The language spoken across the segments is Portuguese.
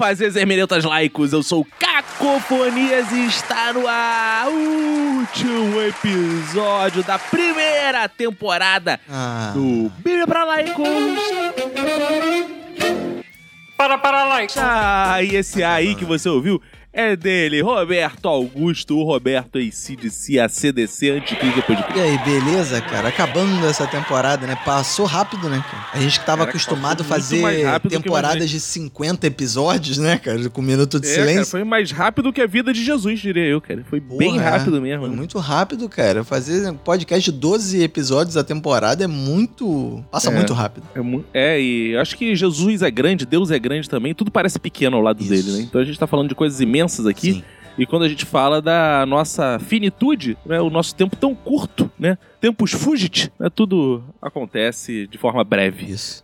Fazer hermeneutas laicos, eu sou o Cacofonias está no ar último episódio da primeira temporada Ah, do Bíblia para Laicos. Para, para, like. Ah, e esse aí que você ouviu é dele, Roberto Augusto, o Roberto ACDC, ACDC, Anticristo depois de Cristo. e aí, beleza, cara? Acabando essa temporada, né? Passou rápido, né? cara? A gente que tava Cara, acostumado a fazer temporadas de 50 episódios, né, cara? Com um minuto de É, cara, silêncio. foi mais rápido que a vida de Jesus, diria eu, cara. Foi bem Porra, rápido mesmo. Foi muito rápido, cara. Fazer podcast de 12 episódios a temporada é muito. Passa É. muito rápido. É, mu- é, e acho que Jesus é grande, Deus é grande também, tudo parece pequeno ao lado Isso. dele, né? Então a gente tá falando de coisas imensas aqui. Sim. E quando a gente fala da nossa finitude, né, o nosso tempo tão curto, né? Tempos fugit, né, tudo acontece de forma breve. Isso.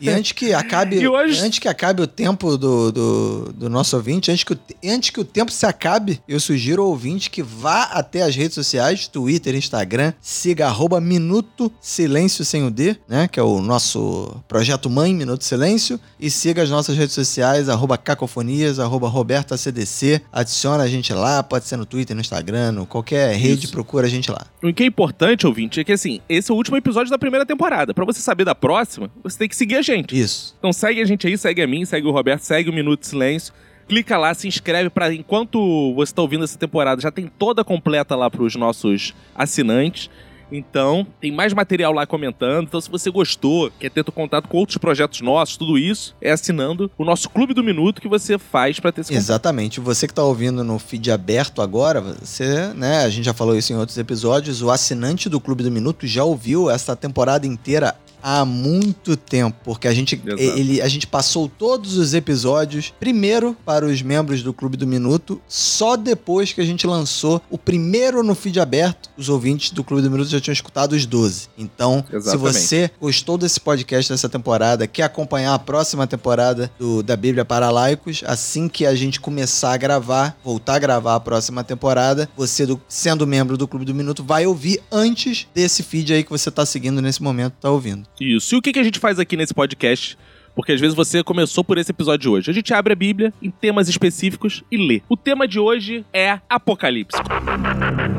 E antes que acabe, hoje- antes que acabe o tempo do, do, do nosso ouvinte, antes que, o, te- antes que o tempo se acabe, eu sugiro ao ouvinte que vá até as redes sociais, Twitter, Instagram, siga arroba Minuto Silêncio sem o D, né? Que é o nosso projeto mãe, Minuto Silêncio, e siga as nossas redes sociais, arroba Cacofonias, arroba Roberto ACDC, adiciona a gente lá, pode ser no Twitter, no Instagram, no qualquer rede, Isso. procura a gente lá. O que é importante, ouvinte, é que assim, esse é o último episódio da primeira temporada. Pra você saber da próxima, você tem que seguir a gente. Isso. Então segue a gente aí, segue a mim, segue o Roberto, segue o Minuto de Silêncio. Clica lá, se inscreve para enquanto você está ouvindo essa temporada, já tem toda completa lá pros nossos assinantes. Então, tem mais material lá comentando. Então, se você gostou, quer ter contato com outros projetos nossos, tudo isso, é assinando o nosso Clube do Minuto que você faz para ter esse. Exatamente. Você que tá ouvindo no feed aberto agora, você, né, a gente já falou isso em outros episódios, o assinante do Clube do Minuto já ouviu essa temporada inteira há muito tempo, porque a gente, Exato. ele, a gente passou todos os episódios primeiro para os membros do Clube do Minuto, só depois que a gente lançou o primeiro no feed aberto, os ouvintes do Clube do Minuto já tinham escutado os 12. Então, Exatamente. se você gostou desse podcast dessa temporada, quer acompanhar a próxima temporada do, da Bíblia para Laicos, assim que a gente começar a gravar, voltar a gravar a próxima temporada, você, do- sendo membro do Clube do Minuto, vai ouvir antes desse feed aí que você tá seguindo nesse momento, tá ouvindo. Isso. E o que, a gente faz aqui nesse podcast? Porque às vezes você começou por esse episódio de hoje. A gente abre a Bíblia em temas específicos e lê. O tema de hoje é Apocalipse.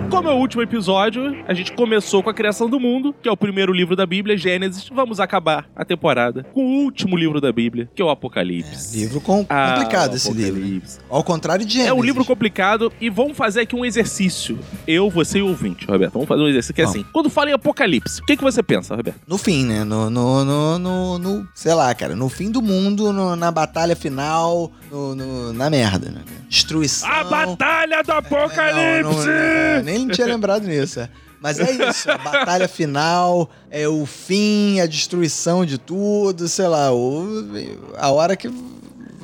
Como é o último episódio, a gente começou com a criação do mundo, que é o primeiro livro da Bíblia, Gênesis. Vamos acabar a temporada com o último livro da Bíblia, que é o Apocalipse. Livro com- Ah, complicado esse livro. Ao contrário de Gênesis. É um livro complicado e vamos fazer aqui um exercício. Eu, você e o ouvinte, Roberto. Vamos fazer um exercício que é assim. Quando fala em Apocalipse, o que, que você pensa, Roberto? No fim, né? No, no, no, no, no- sei lá, cara, no fim do mundo, no- na batalha final, no, no- na merda, né? Destruição. A Batalha do É, Apocalipse! não, não, é, nem tinha lembrado nisso. é. Mas é isso, a batalha final, é o fim, a destruição de tudo, sei lá, o, a hora que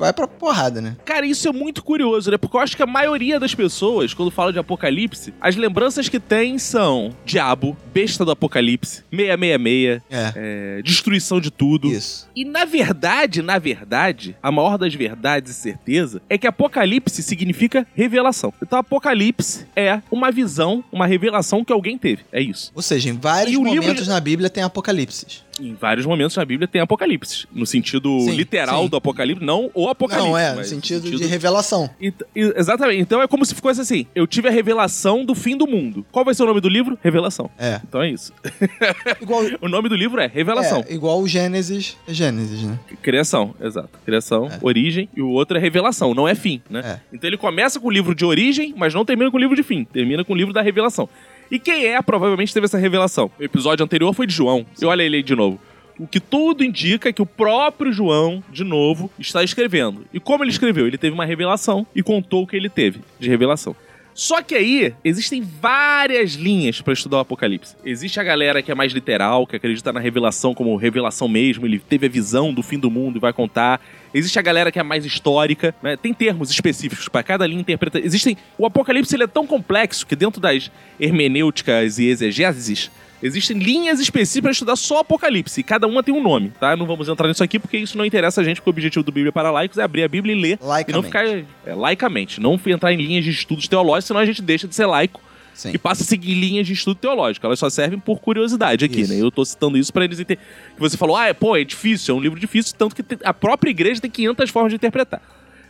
vai pra porrada, né? Cara, isso é muito curioso, né? Porque eu acho que a maioria das pessoas, quando fala de apocalipse, as lembranças que tem são diabo, besta do apocalipse, 666, É, é, destruição de tudo. isso. E na verdade, na verdade, a maior das verdades e certeza é que apocalipse significa revelação. Então apocalipse é uma visão, uma revelação que alguém teve. É isso. Ou seja, em vários livro momentos de- na Bíblia tem apocalipses. Em vários momentos na Bíblia tem apocalipse. No sentido Sim, literal sim. do apocalipse, não o apocalipse. Não, é, no mas sentido, de revelação. Ent- e- exatamente. Então é como se fosse assim: eu tive a revelação do fim do mundo. Qual vai ser o nome do livro? Revelação. É. Então é isso. Igual, O nome do livro é Revelação. é, igual o Gênesis, é Gênesis, né? Criação, exato. Criação, É. origem, e o outro é revelação, não é fim, né? É. Então ele começa com o livro de origem, mas não termina com o livro de fim. Termina com o livro da revelação. E quem é, provavelmente teve essa revelação. O episódio anterior foi de João. E olha ele aí de novo. O que tudo indica é que o próprio João, de novo, está escrevendo. E como ele escreveu? Ele teve uma revelação e contou o que ele teve de revelação. Só que aí existem várias linhas pra estudar o Apocalipse. Existe a galera que é mais literal, que acredita na revelação como revelação mesmo, ele teve a visão do fim do mundo e vai contar. Existe a galera que é mais histórica, né? Tem termos específicos para cada linha interpretativa. Existem. O Apocalipse ele é tão complexo que dentro das hermenêuticas e exegeses Existem linhas específicas para estudar só Apocalipse, e cada uma tem um nome, tá? Não vamos entrar nisso aqui porque isso não interessa a gente, porque o objetivo do Bíblia para laicos é abrir a Bíblia e ler, e não Laicamente. ficar é, laicamente, não entrar em linhas de estudos teológicos, senão a gente deixa de ser laico Sim. e passa a seguir linhas de estudo teológico. Elas só servem por curiosidade aqui, Isso. né? Eu tô citando isso pra eles entenderem. Que você falou, ah, é, pô, é difícil, é um livro difícil, tanto que a própria igreja tem 500 formas de interpretar.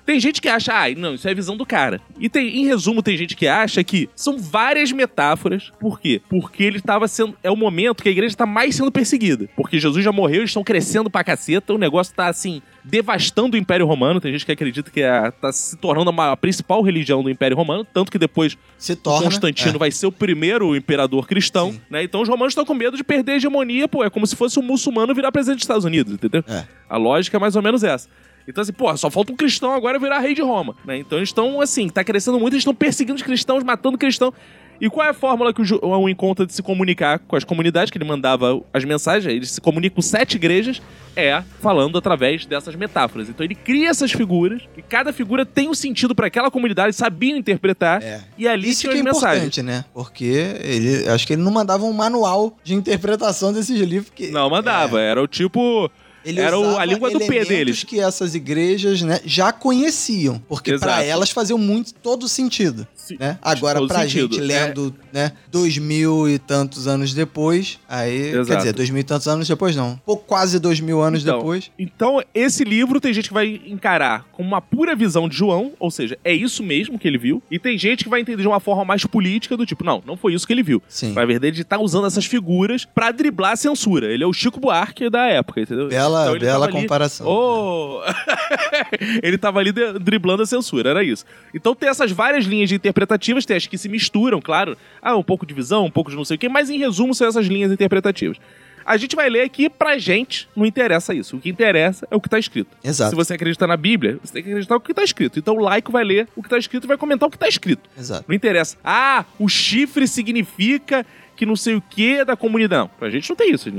Tem gente que acha, ah, não, isso é a visão do cara. E tem, em resumo, tem gente que acha que são várias metáforas. Por quê? Porque ele estava sendo. É o momento que a igreja tá mais sendo perseguida. Porque Jesus já morreu, eles estão crescendo pra caceta, o negócio tá assim, devastando o Império Romano. Tem gente que acredita que é, tá se tornando a principal religião do Império Romano, tanto que depois Se torna. Constantino é. vai ser o primeiro imperador cristão, né? Então os romanos estão com medo de perder a hegemonia, pô, é como se fosse um muçulmano virar presidente dos Estados Unidos, entendeu? É. A lógica é mais ou menos essa. Então, assim, pô, só falta um cristão agora virar rei de Roma, né? Então eles estão, assim, tá crescendo muito, eles estão perseguindo os cristãos, matando cristãos. E qual é a fórmula que o João encontra de se comunicar com as comunidades, que ele mandava as mensagens, ele se comunica com sete igrejas, é falando através dessas metáforas. Então ele cria essas figuras, e cada figura tem um sentido para aquela comunidade, sabiam interpretar, É. e ali Isso que tinha é as mensagens. importante, né? Porque ele, acho que ele não mandava um manual de interpretação desses livros. Que, Não, mandava. Era o tipo. Ele Era o- a língua do P deles. que essas igrejas né, já conheciam. Porque pra elas faziam muito todo sentido. Sim, Né? Agora, pra sentido. gente É. lendo né, dois mil e tantos anos depois, aí. Quer Exato. dizer, dois mil e tantos anos depois, não. Pouco, quase dois mil anos Então, depois. Então, esse livro tem gente que vai encarar como uma pura visão de João, ou seja, é isso mesmo que ele viu. E tem gente que vai entender de uma forma mais política, do tipo, não, não foi isso que ele viu. Sim. Vai ver dele de estar usando essas figuras pra driblar a censura. Ele é o Chico Buarque da época, entendeu? Bela, Então ele bela tava ali- comparação. Oh! ele tava ali driblando a censura, era isso. Então tem essas várias linhas de interpretativas, tem as que se misturam, claro. Ah, um pouco de visão, um pouco de não sei o quê, mas em resumo são essas linhas interpretativas. A gente vai ler aqui, pra gente, não interessa isso. O que interessa é o que tá escrito. Exato. Se você acredita na Bíblia, você tem que acreditar no que tá escrito. Então o laico vai ler o que tá escrito e vai comentar o que tá escrito. Exato. Não interessa. Ah, o chifre significa que não sei o que da comunidade. Não, pra gente não tem isso.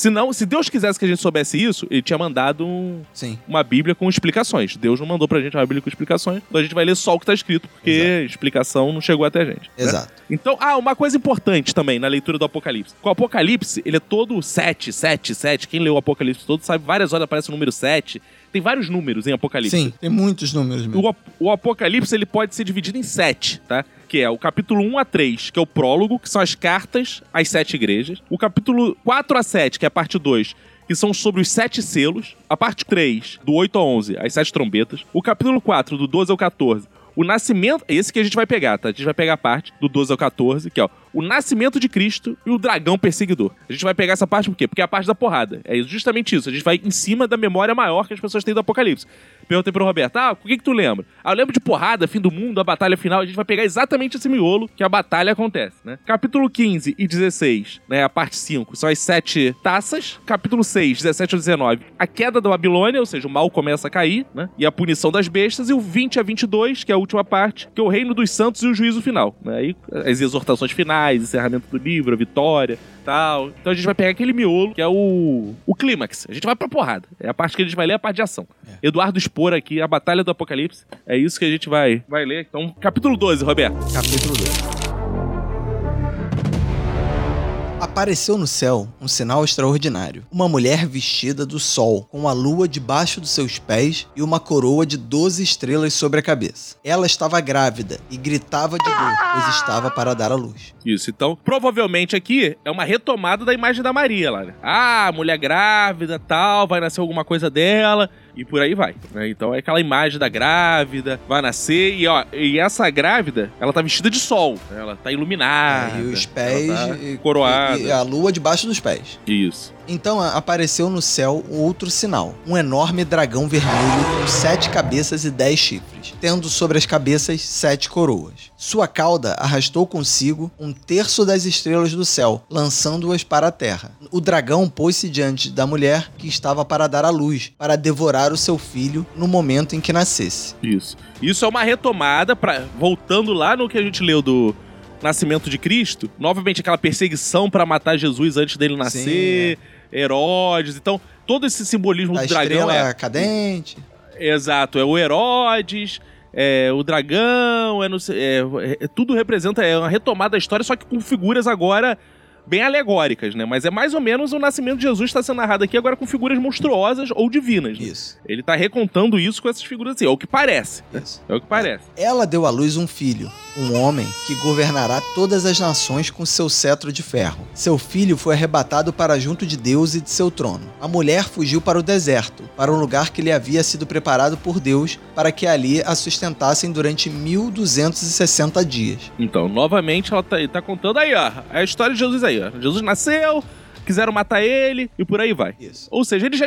Se não, se Deus quisesse que a gente soubesse isso, ele tinha mandado um- uma Bíblia com explicações. Deus não mandou pra gente uma Bíblia com explicações. Então a gente vai ler só o que tá escrito, porque Exato. explicação não chegou até a gente. né? Exato. Então, ah, uma coisa importante também na leitura do Apocalipse. O Apocalipse, ele é todo 7, 7, 7. Quem leu o Apocalipse todo sabe, várias horas aparece o número 7. Tem vários números em Apocalipse. Sim, tem muitos números mesmo. O, o Apocalipse ele pode ser dividido em sete, tá? Que é o capítulo 1 a 3, que é o prólogo, que são as cartas às sete igrejas. O capítulo 4 a 7, que é a parte 2, que são sobre os sete selos. A parte 3, do 8 a 11, as sete trombetas. O capítulo 4, do 12 ao 14, o nascimento. Esse que a gente vai pegar, tá? A gente vai pegar a parte do 12 ao 14, que é ó, o nascimento de Cristo e o dragão perseguidor. A gente vai pegar essa parte por quê? Porque é a parte da porrada. É justamente isso. A gente vai em cima da memória maior que as pessoas têm do Apocalipse. Perguntei pro Roberto, ah, o que que tu lembra? Ah, eu lembro de porrada, fim do mundo, a batalha final. A gente vai pegar exatamente esse miolo que a batalha acontece, né? Capítulo 15 e 16, né, a parte 5, são as sete taças. Capítulo 6, 17 a 19, a queda da Babilônia, ou seja, o mal começa a cair, né? E a punição das bestas. E o 20 a 22, que é última parte, que é o reino dos santos e o juízo final. Né? Aí as exortações finais, encerramento do livro, a vitória, tal. Então a gente vai pegar aquele miolo, que é o, o clímax. A gente vai pra porrada. É a parte que a gente vai ler, é a parte de ação. Eduardo Expor aqui, a Batalha do Apocalipse. É isso que a gente vai, vai ler. Então, capítulo 12, Roberto. Capítulo 2. Apareceu no céu um sinal extraordinário. Uma mulher vestida do sol, com a lua debaixo dos seus pés e uma coroa de doze estrelas sobre a cabeça. Ela estava grávida e gritava de dor, pois estava para dar à luz. Isso, então, provavelmente aqui é uma retomada da imagem da Maria lá, né? Ah, mulher grávida, tal, vai nascer alguma coisa dela e por aí vai, né? Então é aquela imagem da grávida, vai nascer e ó, e essa grávida, ela tá vestida de sol, né? ela tá iluminada. e os ela pés tá e- coroada. e a lua debaixo dos pés. Isso. Então apareceu no céu outro sinal: um enorme dragão vermelho com sete cabeças e dez chifres, tendo sobre as cabeças sete coroas. Sua cauda arrastou consigo um terço das estrelas do céu, lançando-as para a terra. O dragão pôs-se diante da mulher que estava para dar à luz, para devorar o seu filho no momento em que nascesse. Isso. Isso é uma retomada para voltando lá no que a gente leu do nascimento de Cristo, novamente aquela perseguição para matar Jesus antes dele nascer, Herodes, então todo esse simbolismo A do dragão é cadente. exato, é o Herodes, é o dragão, é, sei- é- é- tudo representa é uma retomada da história, só que com figuras agora bem alegóricas, né? Mas é mais ou menos o nascimento de Jesus está sendo narrado aqui agora com figuras monstruosas ou divinas. Né? Isso. Ele tá recontando isso com essas figuras assim, é o que parece. Isso. É o que parece. Ela deu à luz um filho, um homem que governará todas as nações com seu cetro de ferro. Seu filho foi arrebatado para junto de Deus e de seu trono. A mulher fugiu para o deserto, para um lugar que lhe havia sido preparado por Deus, para que ali a sustentassem durante 1260 dias. Então, novamente, ela tá, tá contando aí, ó. A história de Jesus aí, ó. Jesus nasceu, quiseram matar ele e por aí vai. Isso. Ou seja, ele já.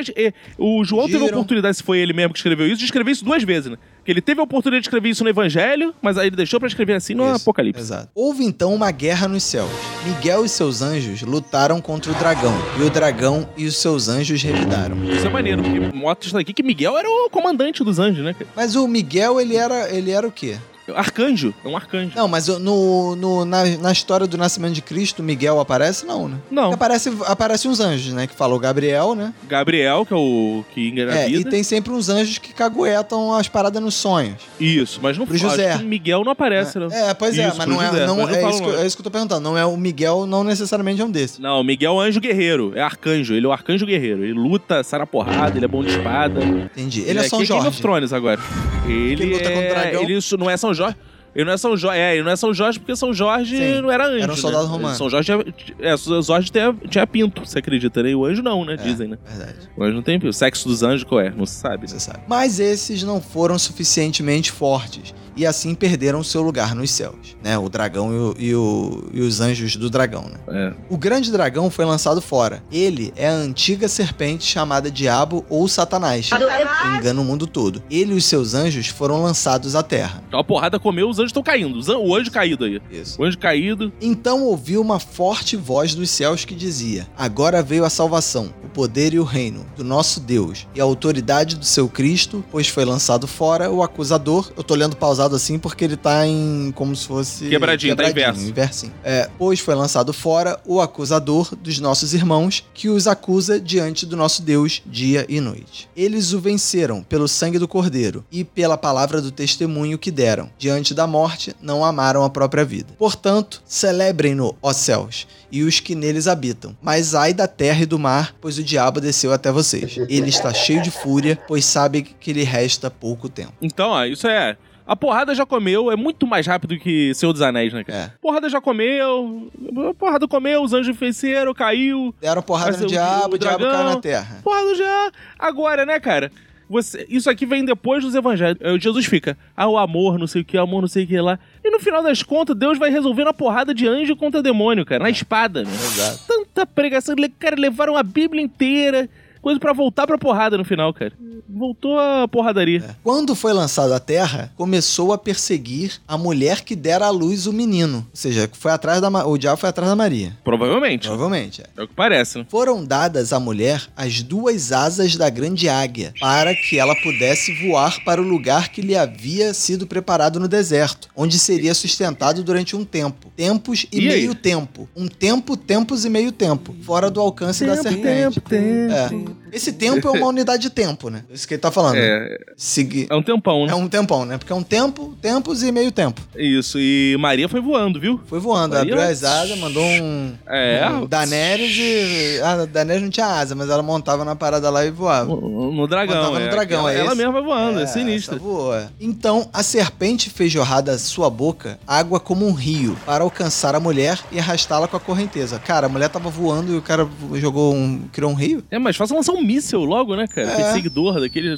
O João teve a oportunidade, se foi ele mesmo que escreveu isso, de escrever isso duas vezes, né? Que ele teve a oportunidade de escrever isso no Evangelho, mas aí ele deixou pra escrever assim no Isso, Apocalipse. Exato. Houve então uma guerra nos céus. Miguel e seus anjos lutaram contra o dragão, e o dragão e os seus anjos revidaram. Isso é maneiro, porque mostra aqui que Miguel era o comandante dos anjos, né? Mas o Miguel, ele era, ele era o quê? Arcanjo, é um arcanjo. Não, mas no, no- na, na história do nascimento de Cristo, Miguel aparece? Não, né? Não. Aparece, aparece uns anjos, né? Que falou Gabriel, né? Gabriel, que é o que É, e engravida. tem sempre uns anjos que caguetam as paradas nos sonhos. Isso, mas não Pro José. acho que Miguel não aparece, né? É, pois é, Isso, mas pro não é, José, não, mas não é, isso que, o é isso que eu tô perguntando. Não é o Miguel, não necessariamente é um desses. Não, Miguel é um anjo guerreiro, é arcanjo, ele é o arcanjo guerreiro. Ele luta, sai na porrada, ele é bom de espada. Entendi. Ele é São aqui Game of Jorge. Thrones agora. Ele, Ele luta é... contra o dragão. Ele isso não é São Jorge. Ele não é São Jorge, é, ele não é São Jorge porque São Jorge Sim, não era anjo. era um soldado né? romano. São Jorge, tinha- é, São Jorge tinha, tinha pinto, você acredita, né? E o anjo não, né? É. Dizem, né? Verdade. O anjo não tem pinto. O sexo dos anjos qual é? Não se sabe. Você sabe. Mas esses não foram suficientemente fortes e assim perderam seu lugar nos céus, né? O dragão e, o- e o- e os anjos do dragão, né? É. O grande dragão foi lançado fora. Ele é a antiga serpente chamada Diabo ou Satanás, que engana o mundo todo. Ele e os seus anjos foram lançados à terra. Então a porrada comeu, os anjos estão caindo. O anjo caído aí. Isso. O anjo caído. Então ouviu uma forte voz dos céus que dizia: Agora veio a salvação, o poder e o reino do nosso Deus e a autoridade do seu Cristo, pois foi lançado fora o acusador. Eu tô lendo pausado assim porque ele tá em como se fosse Quebradinho, tá em verso. inversinho. É, pois foi lançado fora o acusador dos nossos irmãos que os acusa diante do nosso Deus dia e noite. Eles o venceram pelo sangue do Cordeiro e pela palavra do testemunho que deram. Diante da morte, não amaram a própria vida. Portanto, celebrem-no, ó céus, e os que neles habitam. Mas ai da terra e do mar, pois o diabo desceu até vocês. Ele está cheio de fúria, pois sabe que lhe resta pouco tempo. Então, ó, isso é. A porrada já comeu, é muito mais rápido que Senhor dos Anéis, né, cara? É. Porrada já comeu, porrada comeu, os anjos venceram, caiu. Deram porrada no o- diabo, o o diabo caiu na terra. Porrada já. Agora, né, cara? Você, isso aqui vem depois dos evangelhos. É, Jesus fica, ah, o amor, não sei o que, amor, não sei o que lá. E no final das contas, Deus vai resolvendo a porrada de anjo contra demônio, cara, na espada, né? Exato. Tanta pregação, cara, levaram a Bíblia inteira, coisa pra voltar pra porrada no final, cara. Voltou a porradaria. Quando foi lançado à terra, começou a perseguir a mulher que dera à luz o menino. Ou seja, foi atrás da Ma- o diabo foi atrás da Maria. Provavelmente. Provavelmente. é. É o que parece, né? Foram dadas à mulher as duas asas da grande águia, para que ela pudesse voar para o lugar que lhe havia sido preparado no deserto, onde seria sustentado durante um tempo. Tempos e, E aí? meio tempo. Um tempo, tempos e meio tempo. Fora do alcance da serpente. tempo. É. com Esse tempo é uma unidade de tempo, né? Isso que ele tá falando. É, Segui- é um tempão, né? É um tempão, né? Porque é um tempo, tempos e meio tempo. Isso, e Maria foi voando, viu? Foi voando, Aí, abriu as asas, mandou um. É. um Daenerys e. Ah, Daenerys não tinha asa, mas ela montava na parada lá e voava. No, no dragão, Montava no é. dragão, ela, é ela esse? mesma vai voando, é, é. Então a serpente fez jorrar da sua boca água como um rio para alcançar a mulher e arrastá-la com a correnteza. Cara, a mulher tava voando e o cara jogou um. criou um rio? É, mas faça lançar um míssel logo, né, cara? É. Perseguidor daquele.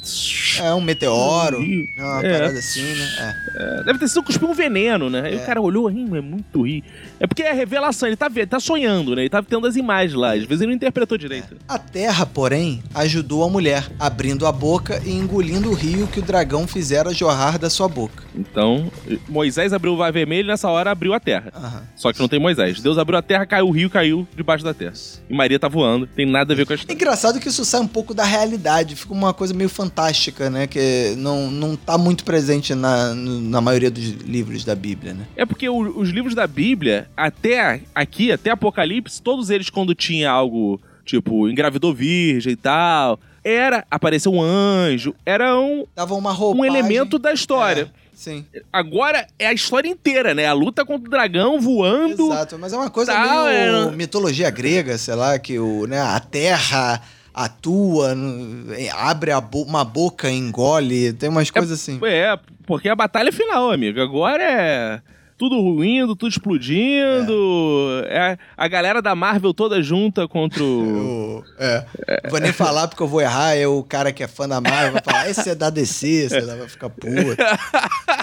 É, um meteoro. Um rio. Uma É. parada assim, né? É. É, deve ter sido cuspir um veneno, né? Aí É. o cara olhou, hum, é muito ri. É porque é revelação, ele tá, vendo, tá sonhando, né? Ele tá tendo as imagens lá. Às vezes ele não interpretou direito. A terra, porém, ajudou a mulher, abrindo a boca e engolindo o rio que o dragão fizera jorrar da sua boca. Então, Moisés abriu o mar vermelho e nessa hora abriu a terra. Aham. Só que não tem Moisés. Deus abriu a terra, caiu o rio, caiu debaixo da terra. E Maria tá voando, tem nada a ver com a É história. engraçado que isso sai um pouco da realidade, fica uma coisa meio fantástica, né? Que não, não tá muito presente na, na maioria dos livros da Bíblia, né? É porque o- os livros da Bíblia, até aqui, até Apocalipse, todos eles, quando tinha algo tipo engravidou virgem e tal, era apareceu um anjo, era um, Dava uma um roupagem. elemento da história. Sim. Agora é a história inteira, né? A luta contra o dragão voando. Exato, mas é uma coisa Tá, meio é. mitologia grega, sei lá, que o, né, a terra atua, abre a bo- uma boca, engole, tem umas coisas assim. É, porque a batalha é final, amigo. Agora é tudo ruindo, tudo explodindo. É. a galera da Marvel toda junta contra o. Eu, é, não vou nem falar porque eu vou errar, é o cara que é fã da Marvel vai falar, esse é da DC, você vai ficar puto.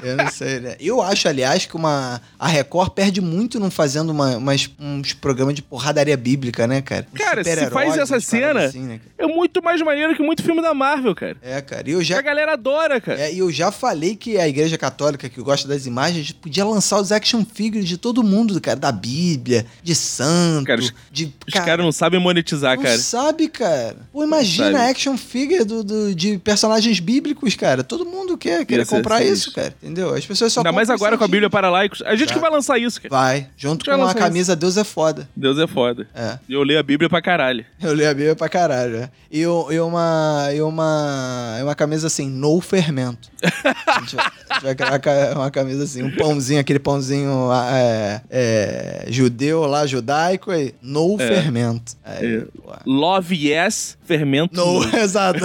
Eu não sei, né? Eu acho, aliás, que uma, a Record perde muito não fazendo uma, umas- uns programas de porradaria bíblica, né, cara? Cara, se faz essa cena- assim, né? É muito mais maneiro que muito filme da Marvel, cara. É, cara, e eu A já galera adora, cara. É, e eu já falei que a Igreja Católica, que gosta das imagens, podia lançar os action figures de todo mundo, cara. Da Bíblia, de santo, Cara, os- de... Os caras não sabem monetizar, não cara. sabe, cara. Pô, imagina sabe. action figure do, do- de personagens bíblicos, cara. Todo mundo quer, quer comprar sinistro. isso, cara. Entendeu? As pessoas só Ainda mais agora com a. Bíblia para laicos. A gente Já. que vai lançar isso, cara. Vai, junto com a camisa Deus é foda. Deus é foda. É. Eu leio a Bíblia pra caralho. Eu leio a Bíblia pra caralho, né? E, e uma, e uma, e uma camisa assim, no fermento. A gente vai, a gente vai criar uma ca- uma camisa assim, um pãozinho, aquele pãozinho é, é, judeu lá, judaico, aí, no É. fermento. Aí, É. pô. Love yes, fermento. No, no. exato.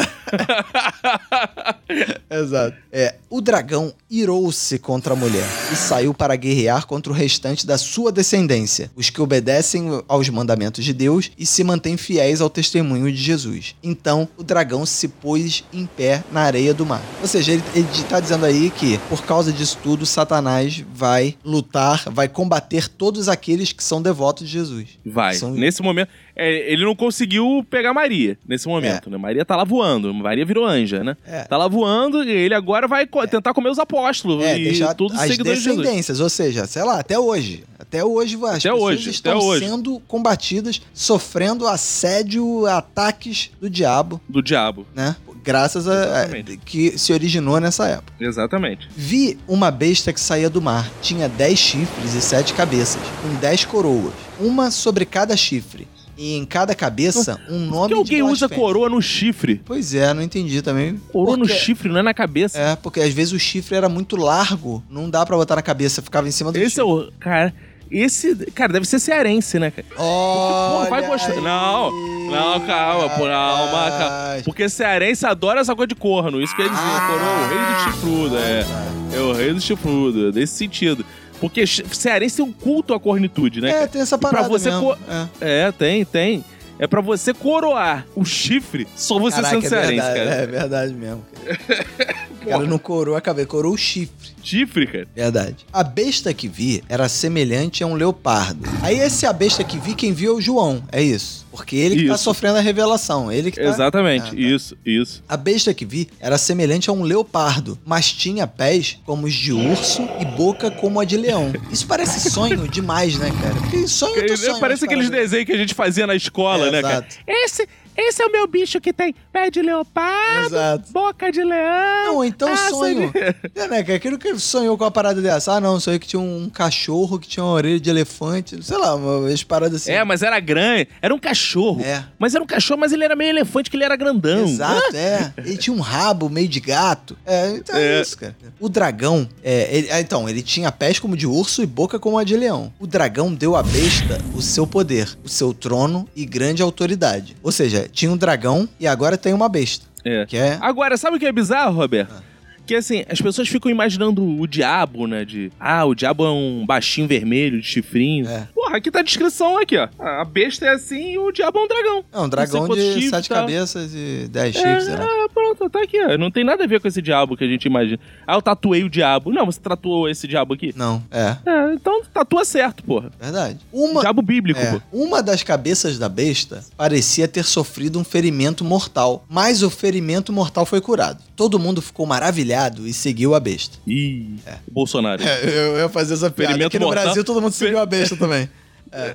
exato. É, o dragão irou-se contra a mulher e saiu para guerrear contra o restante da sua descendência, os que obedecem aos mandamentos de Deus e se mantêm fiéis ao testemunho de Jesus. Então, o dragão se pôs em pé na areia do mar. Ou seja, ele, ele tá dizendo aí que, por causa disso tudo, Satanás vai lutar, vai combater todos aqueles que são devotos de Jesus. Vai. São- Nesse momento. é, ele não conseguiu pegar Maria nesse momento, né? Maria tá lá voando. Maria virou anja, né? É. Tá lá voando e ele agora vai co- tentar comer os apóstolos É, e deixar todos os as seguidores de Jesus. descendências, ou seja, sei lá, até hoje. Até hoje as Até pessoas hoje, estão hoje. sendo combatidas, sofrendo assédio, ataques do diabo, Do diabo. né? Graças a, a- que se originou nessa época. Exatamente. Vi uma besta que saía do mar. Tinha dez chifres e sete cabeças, com dez coroas, uma sobre cada chifre. E em cada cabeça, um Por nome que alguém usa coroa no chifre? Pois é, não entendi também. Coroa no Porque- chifre, não é na cabeça. É, porque às vezes o chifre era muito largo, não dá pra botar na cabeça, ficava em cima do Esse chifre. é o. Cara, esse. Cara, deve ser cearense, né, cara? Pô, vai gostar. aí, Não, não, calma, pô, calma, calma. Porque cearense adora essa coisa de corno. Isso quer dizer, Ah, coroa, o rei do chifrudo, é. É o rei do chifrudo, desse sentido. Porque cearense tem um culto à cornitude, né? É, tem essa pra parada você mesmo. É. É, tem, tem. É pra você coroar o chifre, só você Caraca, sendo é cearense, verdade, cara. É verdade mesmo. Cara. o cara não corou a cabeça, corou o chifre. Chifre, cara. Verdade. A besta que vi era semelhante a um leopardo. Aí esse a besta que vi, quem viu é o João, é isso. Porque ele que tá Isso. sofrendo a revelação, ele que tá... Exatamente, Ah, tá. isso, isso. A besta que vi era semelhante a um leopardo, mas tinha pés como os de urso e boca como a de leão. Isso parece sonho demais, né, cara? Porque sonho sonho, Parece aqueles desenhos que a gente fazia na escola, É, né, cara? exato. Esse, esse é o meu bicho que tem pé de leopardo, Exato. boca de leão. Não, então asa sonho. de- É, né, cara? Aquilo que sonhou com a parada dessa. Ah, não, sonhei que tinha um cachorro que tinha uma orelha de elefante. Sei lá, umas paradas assim. É, mas era grande. Era um cachorro. É. Mas era um cachorro, mas ele era meio elefante, que ele era grandão. Exato, é. Ele tinha um rabo meio de gato. É, então é, É. isso, cara. O dragão, é, ele- ah, então, ele tinha pés como de urso e boca como a de leão. O dragão deu à besta o seu poder, o seu trono e grande autoridade. Ou seja, tinha um dragão e agora tem uma besta. É. Que é. Agora, sabe o que é bizarro, Roberto? Ah. Que assim, as pessoas ficam imaginando o diabo, né? De. Ah, o diabo é um baixinho vermelho, de chifrinho. É. Porra, aqui tá a descrição aqui, ó. A besta é assim e o diabo é um dragão. É um dragão quantos de sete cabeças e dez chifres, sei lá. É, pronto, tá aqui, ó. Não tem nada a ver com esse diabo que a gente imagina. Ah, eu tatuei o diabo. Não, você tatuou esse diabo aqui? Não, é. É, então tatua certo, porra. Verdade. Uma, Diabo bíblico, É, pô. uma das cabeças da besta parecia ter sofrido um ferimento mortal, mas o ferimento mortal foi curado. Todo mundo ficou maravilhado e seguiu a besta. Ih, Bolsonaro. É, eu ia fazer essa piada. Ferimento Aqui no mortal. Brasil todo mundo seguiu a besta também.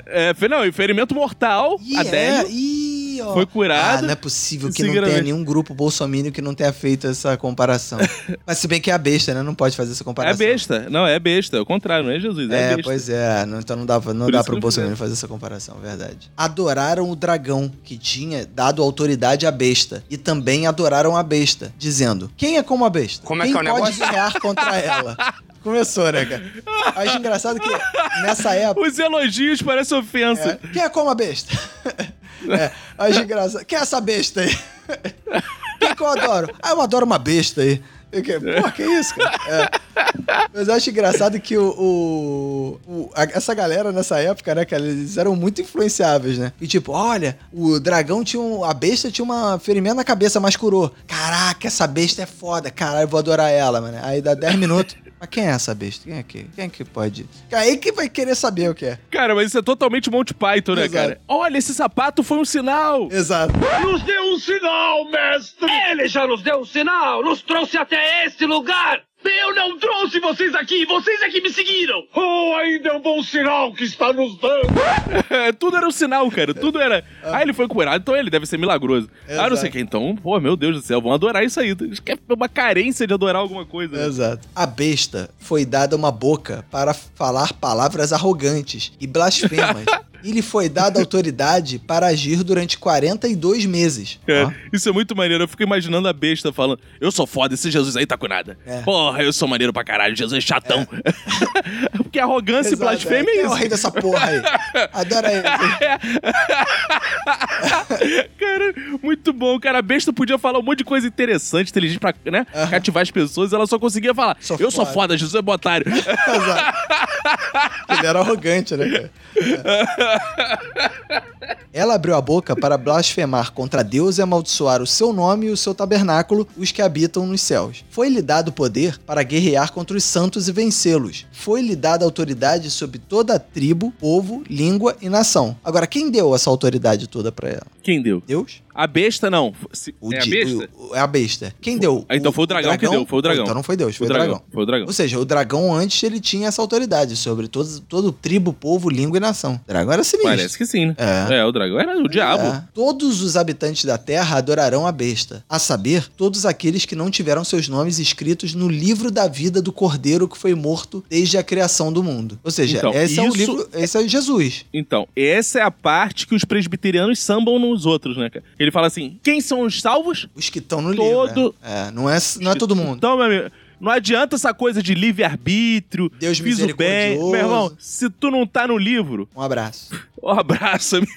É, fe- não, e ferimento mortal a é, Délio. ih, ó. Foi curado. Ah, não é possível que não tenha nenhum grupo bolsomínio que não tenha feito essa comparação. Mas se bem que é a besta, né? Não pode fazer essa É comparação. besta. Não, é besta. É o contrário, não é Jesus. É, É, besta. pois é. Não- então não dá, não Por dá pro Bolsonaro fazer essa comparação, verdade. Adoraram o dragão, que tinha dado autoridade à besta. E também adoraram a besta, dizendo: Quem é como a besta? Como é Quem que é o pode negócio? guerrear contra ela? Começou, né, cara? Acho engraçado que nessa época. Os elogios parecem ofensa. É, Quem é como a besta? É, acho engraçado. Quem é essa besta aí? Quem que eu adoro? Ah, eu adoro uma besta aí. Que- Porra, que isso, cara? É. Mas eu acho engraçado que o, o- o- a- essa galera nessa época, né, cara, eles eram muito influenciáveis, né? E tipo, olha, o dragão tinha um. A besta tinha uma ferimento na cabeça, mas curou. Caraca, essa besta é foda. Caralho, eu vou adorar ela, mano. Aí dá 10 minutos. Mas quem é essa besta? Quem é que? Quem é que pode? Aí que vai querer saber o que é. Cara, mas isso é totalmente Monty Python, né, Exato. cara? Olha, esse sapato foi um sinal. Exato. Nos deu um sinal, mestre! Ele já nos deu um sinal! Nos trouxe até este lugar! Eu não trouxe vocês aqui! Vocês é que me seguiram! Oh, ainda é um bom sinal que está nos dando! Tudo era um sinal, cara. Tudo era. Ah, ele foi curado, então ele deve ser milagroso. Ah, não Exato. sei o que. Então, pô, meu Deus do céu, vão adorar isso aí. Querem uma carência de adorar alguma coisa. né? Exato. A besta foi dada uma boca para falar palavras arrogantes e blasfemas. e lhe foi dada autoridade para agir durante 42 meses. É, Ó, isso é muito maneiro. Eu fico imaginando a besta falando: Eu sou foda, esse Jesus aí tá com nada. É. Porra, eu sou maneiro pra caralho, Jesus é chatão. Porque arrogância e exato, blasfêmia Quem é é o isso. rei dessa porra aí. Adora ele. cara, muito bom. Cara, a besta podia falar um monte de coisa interessante, inteligente pra né, Aham. cativar as pessoas. Ela só conseguia falar: Sou Eu sou foda." foda, Jesus é botário. Exato. Ele era arrogante, né, cara? Ela abriu a boca para blasfemar contra Deus e amaldiçoar o seu nome e o seu tabernáculo, os que habitam nos céus. Foi-lhe dado poder para guerrear contra os santos e vencê-los. Foi-lhe dada autoridade sobre toda a tribo, povo, língua e nação. Agora, quem deu essa autoridade toda para ela? Quem deu? Deus? A besta não. Se- O é a di- besta? o- é a besta. Quem deu? Ah, então foi o dragão que deu, foi o dragão. Então não foi Deus, foi, o dragão. Foi o dragão. Ou seja, o dragão antes ele tinha essa autoridade sobre todo, todo tribo, povo, língua e nação. O dragão era sinistro. Parece que sim, né? É. É, o dragão era o diabo. É. Todos os habitantes da terra adorarão a besta, a saber, todos aqueles que não tiveram seus nomes escritos no livro da vida do cordeiro que foi morto desde a criação do mundo. Ou seja, Então, esse é o isso- livro, esse é Jesus. Então, essa é a parte que os presbiterianos sambam nos outros, né, cara? Ele fala assim: quem são os salvos? Os que estão no Todo- livro. É, É, não é, não é todo mundo. Então, meu amigo. Não adianta essa coisa de livre-arbítrio, Deus fiz o bem. Meu irmão, se tu não tá no livro, Um abraço. um abraço, amigo.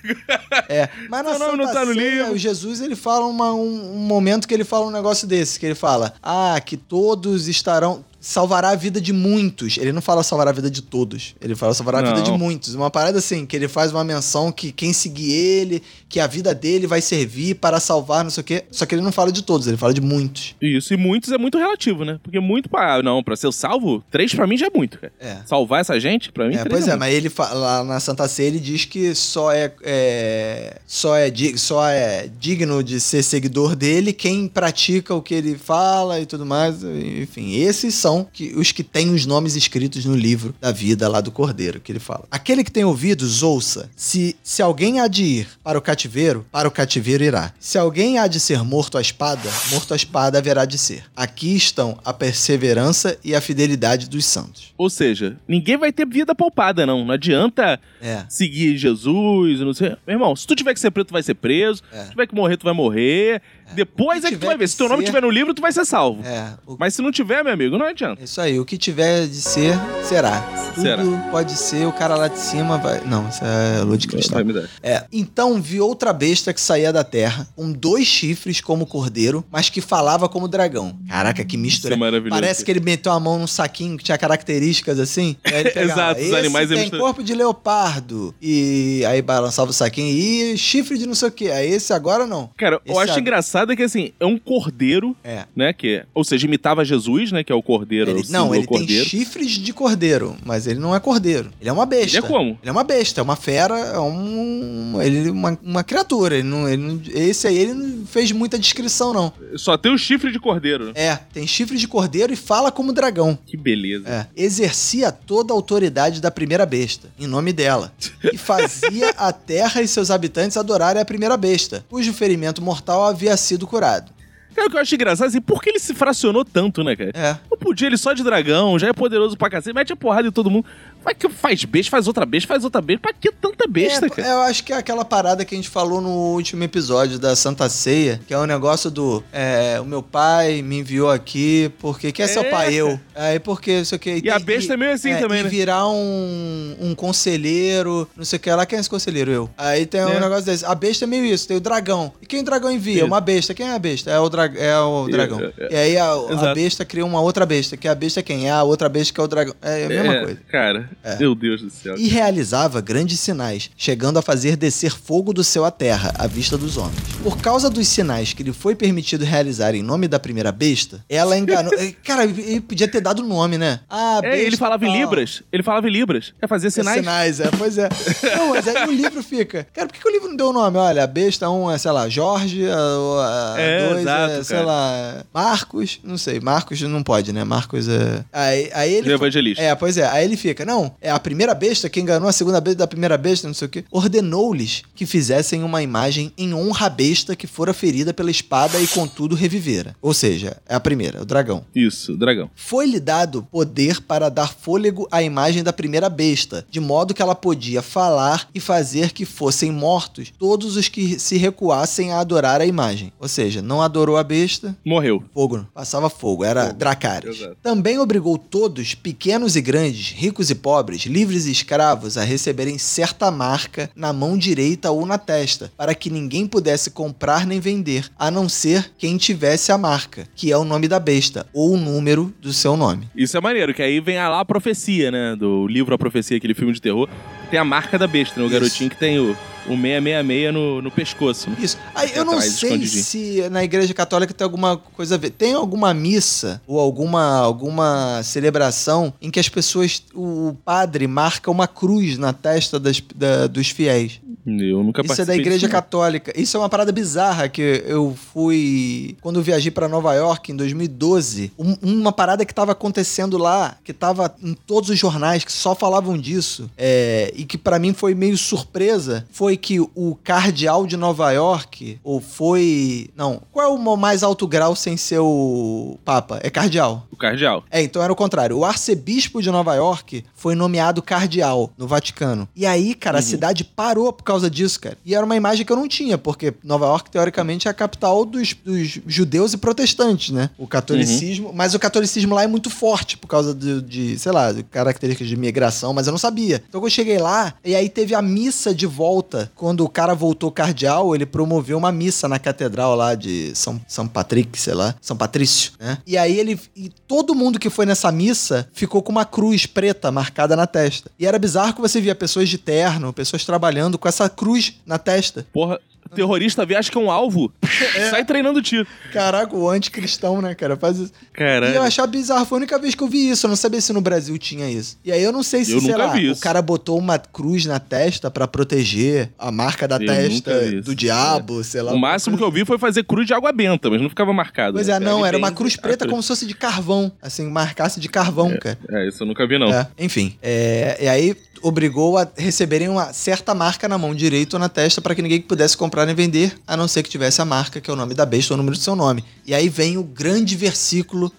É, mas na nome não Santa tá no Ceia, livro. o Jesus ele fala uma- um, um momento que ele fala um negócio desse, que ele fala, ah, que todos estarão salvará a vida de muitos. Ele não fala salvará a vida de todos. Ele fala salvará a vida de muitos. Uma parada assim, que ele faz uma menção que quem seguir ele, que a vida dele vai servir para salvar, não sei o quê. Só que ele não fala de todos, ele fala de muitos. Isso, e muitos é muito relativo, né? Porque muito pra. Não, pra ser salvo, três pra mim já é muito, cara. É. Salvar essa gente, pra mim, É, pois é, muito. mas ele fala, lá na Santa Ceia ele diz que só é, é- só é só é digno de ser seguidor dele quem pratica o que ele fala e tudo mais. Enfim, esses são que, os que têm os nomes escritos no livro da vida lá do Cordeiro que ele fala. Aquele que tem ouvidos ouça. Se se alguém há de ir para o cativeiro, para o cativeiro irá. Se alguém há de ser morto à espada, morto à espada haverá de ser. Aqui estão a perseverança e a fidelidade dos santos. Ou seja, ninguém vai ter vida poupada, não. Não adianta É. seguir Jesus, não sei. Meu irmão, se tu tiver que ser preto, tu vai ser preso. É. Se tiver que morrer, tu vai morrer. Depois Se é que tu vai ver. Se teu nome ser- tiver no livro, tu vai ser salvo. É, o Mas se não tiver, meu amigo, não adianta. Isso aí, o que tiver de ser, será. Tudo Será. pode ser, o cara lá de cima vai. Não, isso é lua de cristal. Vai me dar. É. Então vi outra besta que saía da terra, com dois chifres como cordeiro, mas que falava como dragão. Caraca, que mistura. Isso é maravilhoso. Parece que ele meteu a mão num saquinho que tinha características assim. Exato, os "Esse animais tem é mistura- corpo de leopardo. E aí balançava o saquinho e chifre de não sei o que. Aí esse agora não. Cara, eu Esse acho ag- engraçado engraçado é que, assim, é um cordeiro, É. né? Que, ou seja, imitava Jesus, né? Que é o cordeiro. Ele- o não, ele tem cordeiro. chifres de cordeiro, mas ele não é cordeiro. Ele é uma besta. Ele é como? Ele é uma besta, é uma fera, é um. Ele é uma, uma criatura. Ele não, ele esse aí ele não fez muita descrição, não. Só tem o chifre de cordeiro. né? É, tem chifres de cordeiro e fala como dragão. Que beleza. É. Exercia toda a autoridade da primeira besta, em nome dela. E fazia a terra e seus habitantes adorarem a primeira besta, cujo ferimento mortal havia sido curado. Cara, o que eu acho engraçado, assim, por que ele se fracionou tanto, né, cara? É. Não podia ele só de dragão, já é poderoso pra cacete, mete a porrada em todo mundo. Vai que faz besta, faz outra besta, faz outra besta. Pra que tanta besta, É, cara? Eu acho que é aquela parada que a gente falou no último episódio da Santa Ceia, que é o negócio do é, o meu pai me enviou aqui porque quer É, o pai eu. Aí porque não sei o que. E a besta é meio assim também, e né? virar um, um conselheiro, não sei o que lá. Quem é esse conselheiro? Eu. Aí tem um É. negócio desse. A besta é meio isso, tem o dragão. E quem o dragão envia? Isso. Uma besta. Quem é a besta? É o, dra é o dragão. É, é. E aí a, a besta cria uma outra besta, que a besta é quem? É a outra besta que é o dragão. É a mesma É, coisa. Cara, É. meu Deus do céu. E realizava grandes sinais, chegando a fazer descer fogo do céu à terra, à vista dos homens. Por causa dos sinais que lhe foi permitido realizar em nome da primeira besta, ela enganou. Cara, ele podia ter dado nome, né? Ah, É, ele falava em. Libras. Ele falava em Libras. Quer fazer É, sinais? Sinais, é, pois é. Não, mas aí o livro fica. Cara, por que, que o livro não deu o nome? Olha, a besta 1 é, sei lá, Jorge, a 2 É, é, exato, sei cara. lá, Marcos, não sei, Marcos não pode, né? Marcos é. Aí, aí ele. Ele é evangelista. É, pois é. Aí ele fica, não, é a primeira besta que enganou a segunda besta da primeira besta, não sei o quê. Ordenou-lhes que fizessem uma imagem em honra à besta que fora ferida pela espada e contudo revivera. Ou seja, é a primeira, o dragão. Isso, dragão. Foi-lhe dado poder para dar fôlego à imagem da primeira besta, de modo que ela podia falar e fazer que fossem mortos todos os que se recuassem a adorar a imagem. Ou seja, não adorou a besta, Morreu. fogo, passava fogo, era Fogo. Dracarys. Exato. Também obrigou todos, pequenos e grandes, ricos e pobres, livres e escravos, a receberem certa marca na mão direita ou na testa, para que ninguém pudesse comprar nem vender, a não ser quem tivesse a marca, que é o nome da besta, ou o número do seu nome. Isso é maneiro, que aí vem a lá a profecia, né? Do livro A Profecia, aquele filme de terror. Tem a marca da besta, né? O Isso. garotinho que tem o, o 666 no, no pescoço. né? Isso. Aí eu não sei se na igreja católica tem alguma coisa a ver. Tem alguma missa ou alguma, alguma celebração em que as pessoas, o padre marca uma cruz na testa das, da- dos fiéis. Eu nunca Isso é da igreja católica. Isso é uma parada bizarra que eu fui quando eu viajei pra Nova York em 2012. Um- uma parada que tava acontecendo lá, que tava em todos os jornais que só falavam disso, é, e que pra mim foi meio surpresa, foi que o cardeal de Nova York, ou foi, não, qual é o mais alto grau sem ser o papa? É cardeal. O cardeal. É, então era o contrário. O arcebispo de Nova York foi nomeado cardeal no Vaticano. E aí, cara, a cidade parou por causa disso, cara. E era uma imagem que eu não tinha, porque Nova York, teoricamente, é a capital dos, dos judeus e protestantes, né? O catolicismo. Mas o catolicismo lá é muito forte por causa de, de, sei lá, de características de migração, mas eu não sabia. Então eu cheguei lá, e aí teve a missa de volta. Quando o cara voltou cardeal, ele promoveu uma missa na catedral lá de São, São Patrick, sei lá, São Patrício, né? E aí ele. E todo mundo que foi nessa missa ficou com uma cruz preta marcada na testa. E era bizarro que você via pessoas de terno, pessoas trabalhando com essa cruz na testa. Porra, terrorista vê, acha que é um alvo. Sai treinando tiro. Caraca, o anticristão, né, cara? Faz isso. Caralho. E eu achava bizarro, foi a única vez que eu vi isso. Eu não sabia se no Brasil tinha isso. E aí eu não sei se, Eu sei lá, o cara botou uma cruz na testa pra proteger a marca da Eu testa do diabo, sei lá. O máximo que eu vi foi fazer cruz de água benta, mas não ficava marcado. Pois né? é, não, era uma cruz preta cruz. como se fosse de carvão. Assim, marcasse de carvão, cara. É, isso eu nunca vi, não. É, enfim. É, e aí obrigou a receberem uma certa marca na mão direita ou na testa para que ninguém pudesse comprar nem vender, a não ser que tivesse a marca, que é o nome da besta ou o número do seu nome. E aí vem o grande versículo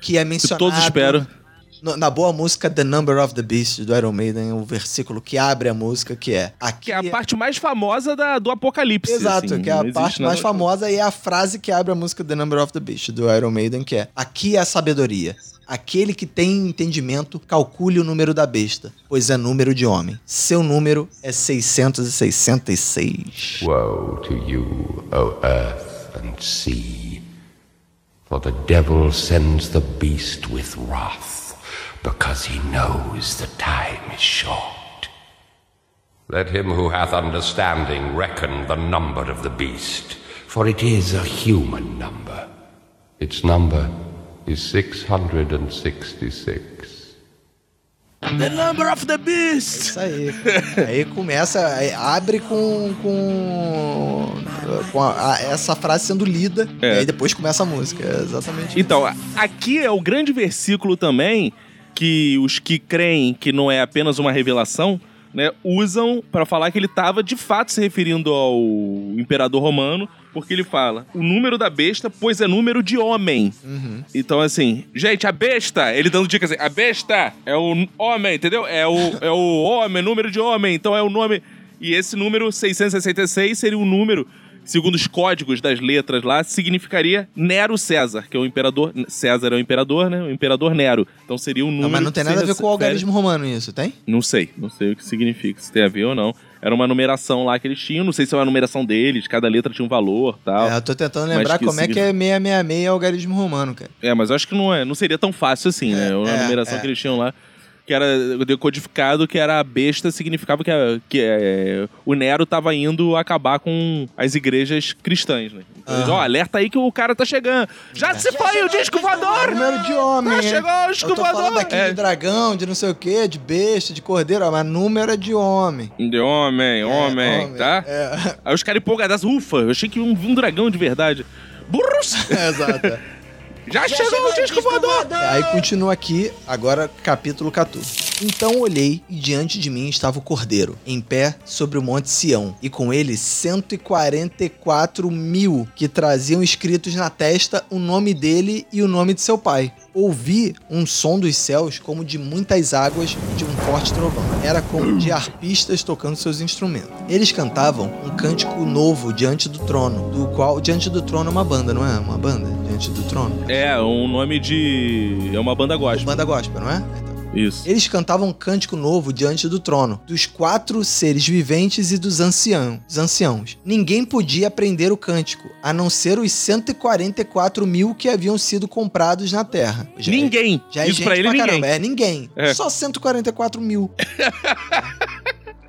que é Que mencionado todos esperam. na boa música The Number of the Beast do Iron Maiden, o versículo que abre a música, que é aqui Que é a parte mais famosa da- do apocalipse. Exato, assim, que é a parte mais famosa e é a frase que abre a música The Number of the Beast do Iron Maiden, que é: Aqui é a sabedoria. Aquele que tem entendimento, calcule o número da besta, pois é número de homem. Seu número é 666. Woe to you, O earth and sea, for the devil sends the beast with wrath, because he knows the time is short. Let him who hath understanding reckon the number of the beast, for it is a human number. Its number is 666. The number of the beast! Isso aí. aí começa, aí abre com, com, com a- a- essa frase sendo lida, É. e aí depois começa a música. É exatamente. Então, a- aqui é o grande versículo também que os que creem que não é apenas uma revelação, né, usam para falar que ele estava de fato se referindo ao imperador romano, porque ele fala o número da besta, pois é número de homem. Uhum. Então, assim, gente, a besta, ele dando dicas assim, a besta é o homem, entendeu? É o, é o homem, número de homem, então é o nome. E esse número 666 seria o número, segundo os códigos das letras lá, significaria Nero César, que é o imperador. César é o imperador, né? O imperador Nero. Então seria o número. Não, mas não tem nada a ver com o algarismo romano isso, tem? Não sei, não sei o que significa, se tem a ver ou não. Era uma numeração lá que eles tinham, não sei se é uma numeração deles, cada letra tinha um valor tal. É, eu tô tentando lembrar como é que é 666 algarismo romano, cara. É, mas eu acho que não, é, não seria tão fácil assim, né? A é, numeração é. que eles tinham lá, que era decodificado, que era a besta, significava que, a- que é, o Nero tava indo acabar com as igrejas cristãs, né? Então, Aham. ó, alerta aí que o cara tá chegando. Já se foi o disco voador! Número de homem. Hein? chegou o Eu tô escovador! falando aqui É. de dragão, de não sei o quê, de besta, de cordeiro, ó, mas número é de homem. De homem, homem, homem, tá? é. Aí os caras empolgados, ufa, eu achei que um, um dragão de verdade. Burros! É, exato. Já, chegou, o disco voador! Aí continua aqui, agora capítulo 14. Então olhei e diante de mim estava o cordeiro, em pé sobre o monte Sião, e com ele 144 mil que traziam escritos na testa o nome dele e o nome de seu pai. Ouvi um som dos céus como de muitas águas e de um forte trovão. Era como de arpistas tocando seus instrumentos. Eles cantavam um cântico novo diante do trono, do qual diante do trono é uma banda, não é? Uma banda diante do trono. É, um nome de. É uma banda gospel. Banda gospel, não é? Isso. Eles cantavam um cântico novo diante do trono, dos quatro seres viventes e dos anciãos. dos anciãos. Ninguém podia aprender o cântico, a não ser os 144 mil que haviam sido comprados na terra. Já é- Ninguém. já é Isso gente pra ele, ninguém. caramba. É ninguém. É. Só 144 mil.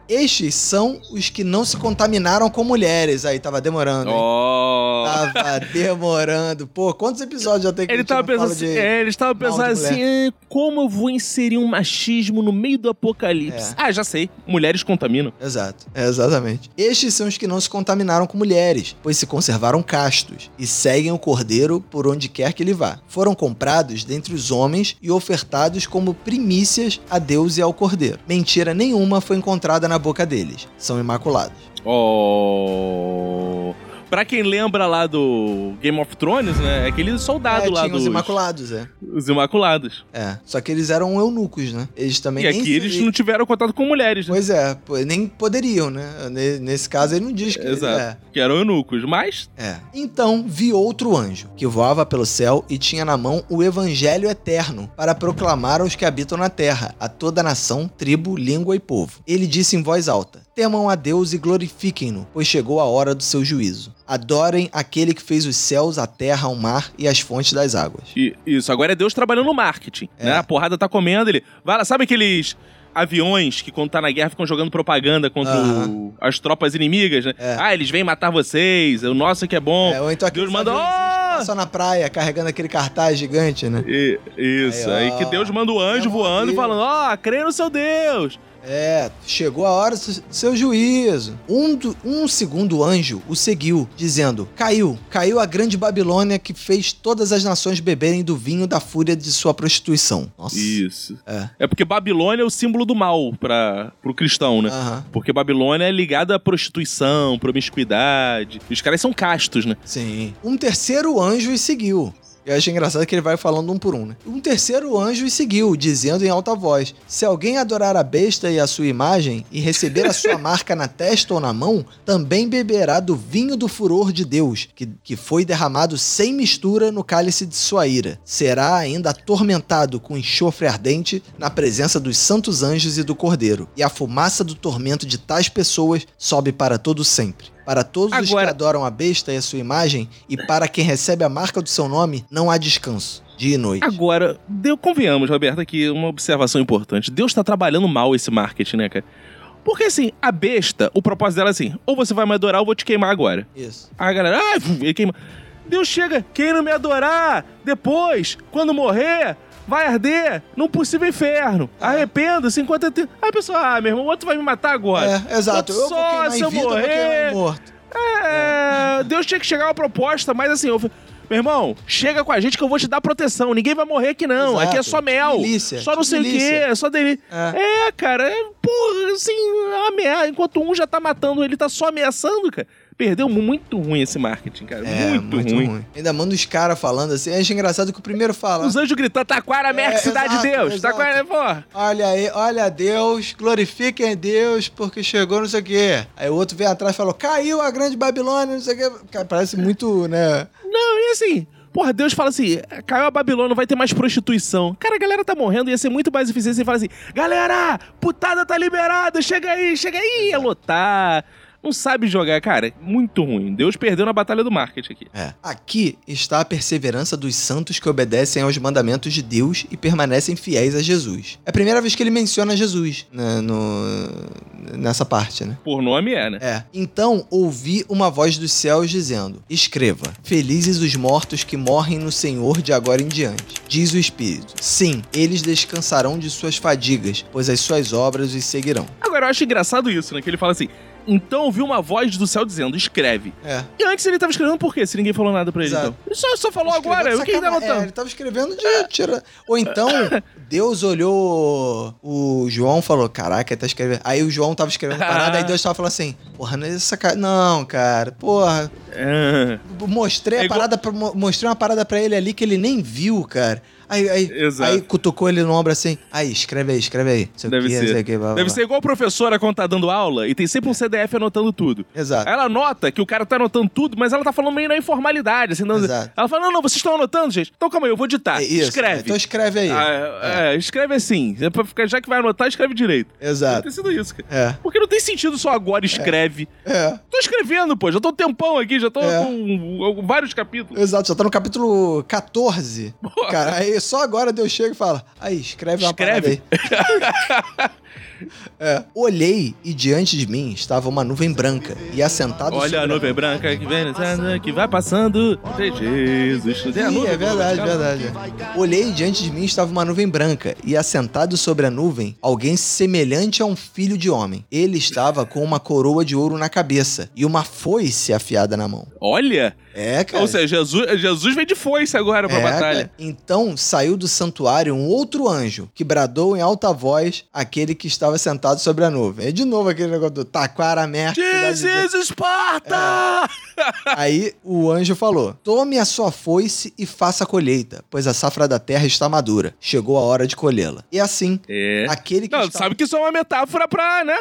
Estes são os que não se contaminaram com mulheres. Aí, tava demorando. hein? Oh. Tava demorando. Pô, quantos episódios já tem que a Ele tava pensando assim, de- é, pensando assim, "Ah, como eu vou inserir um machismo no meio do apocalipse? É. Ah, já sei. Mulheres contaminam. Exato, é, exatamente. Estes são os que não se contaminaram com mulheres, pois se conservaram castos e seguem o cordeiro por onde quer que ele vá. Foram comprados dentre os homens e ofertados como primícias a Deus e ao cordeiro. Mentira nenhuma foi encontrada na boca deles. São imaculados. Oh. Pra quem lembra lá do Game of Thrones, né? É aquele soldado é, lá dos os imaculados, é. os Imaculados. É. Só que eles eram eunucos, né? Eles também e aqui eles se- não tiveram contato com mulheres, né? Pois é, nem poderiam, né? Ne- Nesse caso ele não diz que Exato. é. Que eram eunucos. Mas, É. Então vi outro anjo, que voava pelo céu e tinha na mão o evangelho eterno, para proclamar aos que habitam na terra, a toda nação, tribo, língua e povo. Ele disse em voz alta: Temam a Deus e glorifiquem-no, pois chegou a hora do seu juízo. Adorem aquele que fez os céus, a terra, o mar e as fontes das águas. e- isso. Agora é Deus trabalhando no marketing, É. né? A porrada tá comendo ele. Vai lá, sabe aqueles aviões que quando tá na guerra ficam jogando propaganda contra o- as tropas inimigas, né? É. Ah, eles vêm matar vocês, o nosso aqui é bom. É, ou então Deus manda, que "Oh!" passam na praia carregando aquele cartaz gigante, né? E- isso, Aí, aí, que Deus manda o anjo voando e falando, ó, crê no seu Deus. É, chegou a hora do seu juízo. Um, do- um segundo anjo o seguiu, dizendo: Caiu, caiu a grande Babilônia que fez todas as nações beberem do vinho da fúria de sua prostituição. Nossa. Isso. É. É porque Babilônia é o símbolo do mal para pro cristão, né? Aham, Porque Babilônia é ligada à prostituição, promiscuidade. E os caras são castos, né? sim. Um terceiro anjo o seguiu. Eu achei engraçado que ele vai falando um por um, né? Um terceiro anjo o seguiu, dizendo em alta voz: Se alguém adorar a besta e a sua imagem, e receber a sua marca na testa ou na mão, também beberá do vinho do furor de Deus, que, que foi derramado sem mistura no cálice de sua ira. Será ainda atormentado com enxofre ardente na presença dos santos anjos e do cordeiro. E a fumaça do tormento de tais pessoas sobe para todo sempre. Para todos os que Agora- adoram a besta e a sua imagem, e para quem recebe a marca do seu nome, não há descanso, dia e noite. Agora, deu, convenhamos, Roberto, aqui uma observação importante. Deus tá trabalhando mal esse marketing, né, cara? Porque assim, a besta, o propósito dela é assim: ou você vai me adorar ou vou te queimar agora. Isso. A galera, ah, ele queima. Deus chega, quem não me adorar depois, quando morrer, vai arder num possível inferno. Arrependa-se enquanto eu tenho. Aí a pessoa, ah, meu irmão, o outro vai me matar agora. É, exato. Eu Só se eu vida, eu morrer. em morto. É, Deus tinha que chegar uma proposta, mas assim, eu meu irmão, chega com a gente que eu vou te dar proteção. Ninguém vai morrer aqui, não. Exato. Aqui é só mel. Milícia, Só não sei o quê, é só dele. É. É, cara, é, porra, assim, ameaça. Enquanto um já tá matando, ele tá só ameaçando, cara. Perdeu muito ruim esse marketing, cara. É, muito, ruim. Ainda manda os caras falando assim. Acho engraçado que o primeiro fala. Os anjos gritando, Taquara, Merck, É, cidade de Deus. exato. Taquara, porra. Olha aí, olha a Deus, glorifiquem a Deus, porque chegou não sei o quê. Aí o outro veio atrás e falou: caiu a grande Babilônia, não sei o quê. Cara, parece muito, né? Não, e assim, porra, Deus fala assim: caiu a Babilônia, não vai ter mais prostituição. Cara, a galera tá morrendo, ia ser muito mais eficiente se ele fala assim: galera, putada tá liberada, chega aí, chega aí, ia lotar. Não sabe jogar, cara. Muito ruim. Deus perdeu na batalha do marketing aqui. É. Aqui está a perseverança dos santos que obedecem aos mandamentos de Deus e permanecem fiéis a Jesus. É a primeira vez que ele menciona Jesus né, no- nessa parte, né? Por nome é, né? É. Então ouvi uma voz dos céus dizendo: Escreva: Felizes os mortos que morrem no Senhor de agora em diante. Diz o Espírito: Sim, eles descansarão de suas fadigas, pois as suas obras os seguirão. Agora, eu acho engraçado isso, né? Que ele fala assim: então ouviu uma voz do céu dizendo: escreve. É. E antes ele tava escrevendo por quê? Se ninguém falou nada pra ele, Exato. então. Ele só, só falou agora, Escrevendo o que ele sacana- É, ele tava escrevendo de tira... Ou então, Deus olhou o João e falou: Caraca, ele tá escrevendo. Aí o João tava escrevendo parada, aí Deus tava falando assim: Porra, não é essa cara. Não, cara, porra. É. Mostrei É a igual- parada pra, mo- mostrei uma parada pra ele ali que ele nem viu, cara. Aí, aí, Exato. aí cutucou ele no ombro assim. Aí, escreve aí, escreve aí. Não sei Deve que, não ser. sei que, blá, blá, Deve blá. ser igual a professora quando tá dando aula e tem sempre um CDF anotando tudo. Exato. Aí ela nota que o cara tá anotando tudo, mas ela tá falando meio na informalidade, assim. Dando... Exato. Ela fala, não, não, vocês estão anotando, gente? Então calma aí, eu vou ditar. É isso. Escreve. Então escreve aí. Ah, é, é, escreve assim. É pra ficar- Já que vai anotar, escreve direito. Exato. ter sido isso, cara. É. Porque não tem sentido só agora escreve. É. Tô escrevendo, pô. Já tô um tempão aqui, já tô É. com com vários capítulos. Exato, já tá no capítulo 14. Porra. Cara, aí só agora Deus chega e fala: Aí, escreve uma parada Escreve. aí. É. Olhei e diante de mim estava uma nuvem branca e assentado Olha sobre a nuvem branca que vem, que vai passando. Jesus. Tem a Ih, nuvem, é verdade, verdade. Olhei e diante de mim estava uma nuvem branca, e assentado sobre a nuvem, alguém semelhante a um filho de homem. Ele estava com uma coroa de ouro na cabeça e uma foice afiada na mão. Olha. É, cara. Ou seja, Jesus, Jesus vem de foice agora pra É, batalha. cara. Então saiu do santuário um outro anjo que bradou em alta voz aquele que estava sentado sobre a nuvem. É de novo aquele negócio do taquara merda. Is Esparta! Aí o anjo falou: Tome a sua foice e faça a colheita, pois a safra da terra está madura. Chegou a hora de colhê-la. E assim, É. aquele que Não, estava... sabe que isso é uma metáfora pra, né?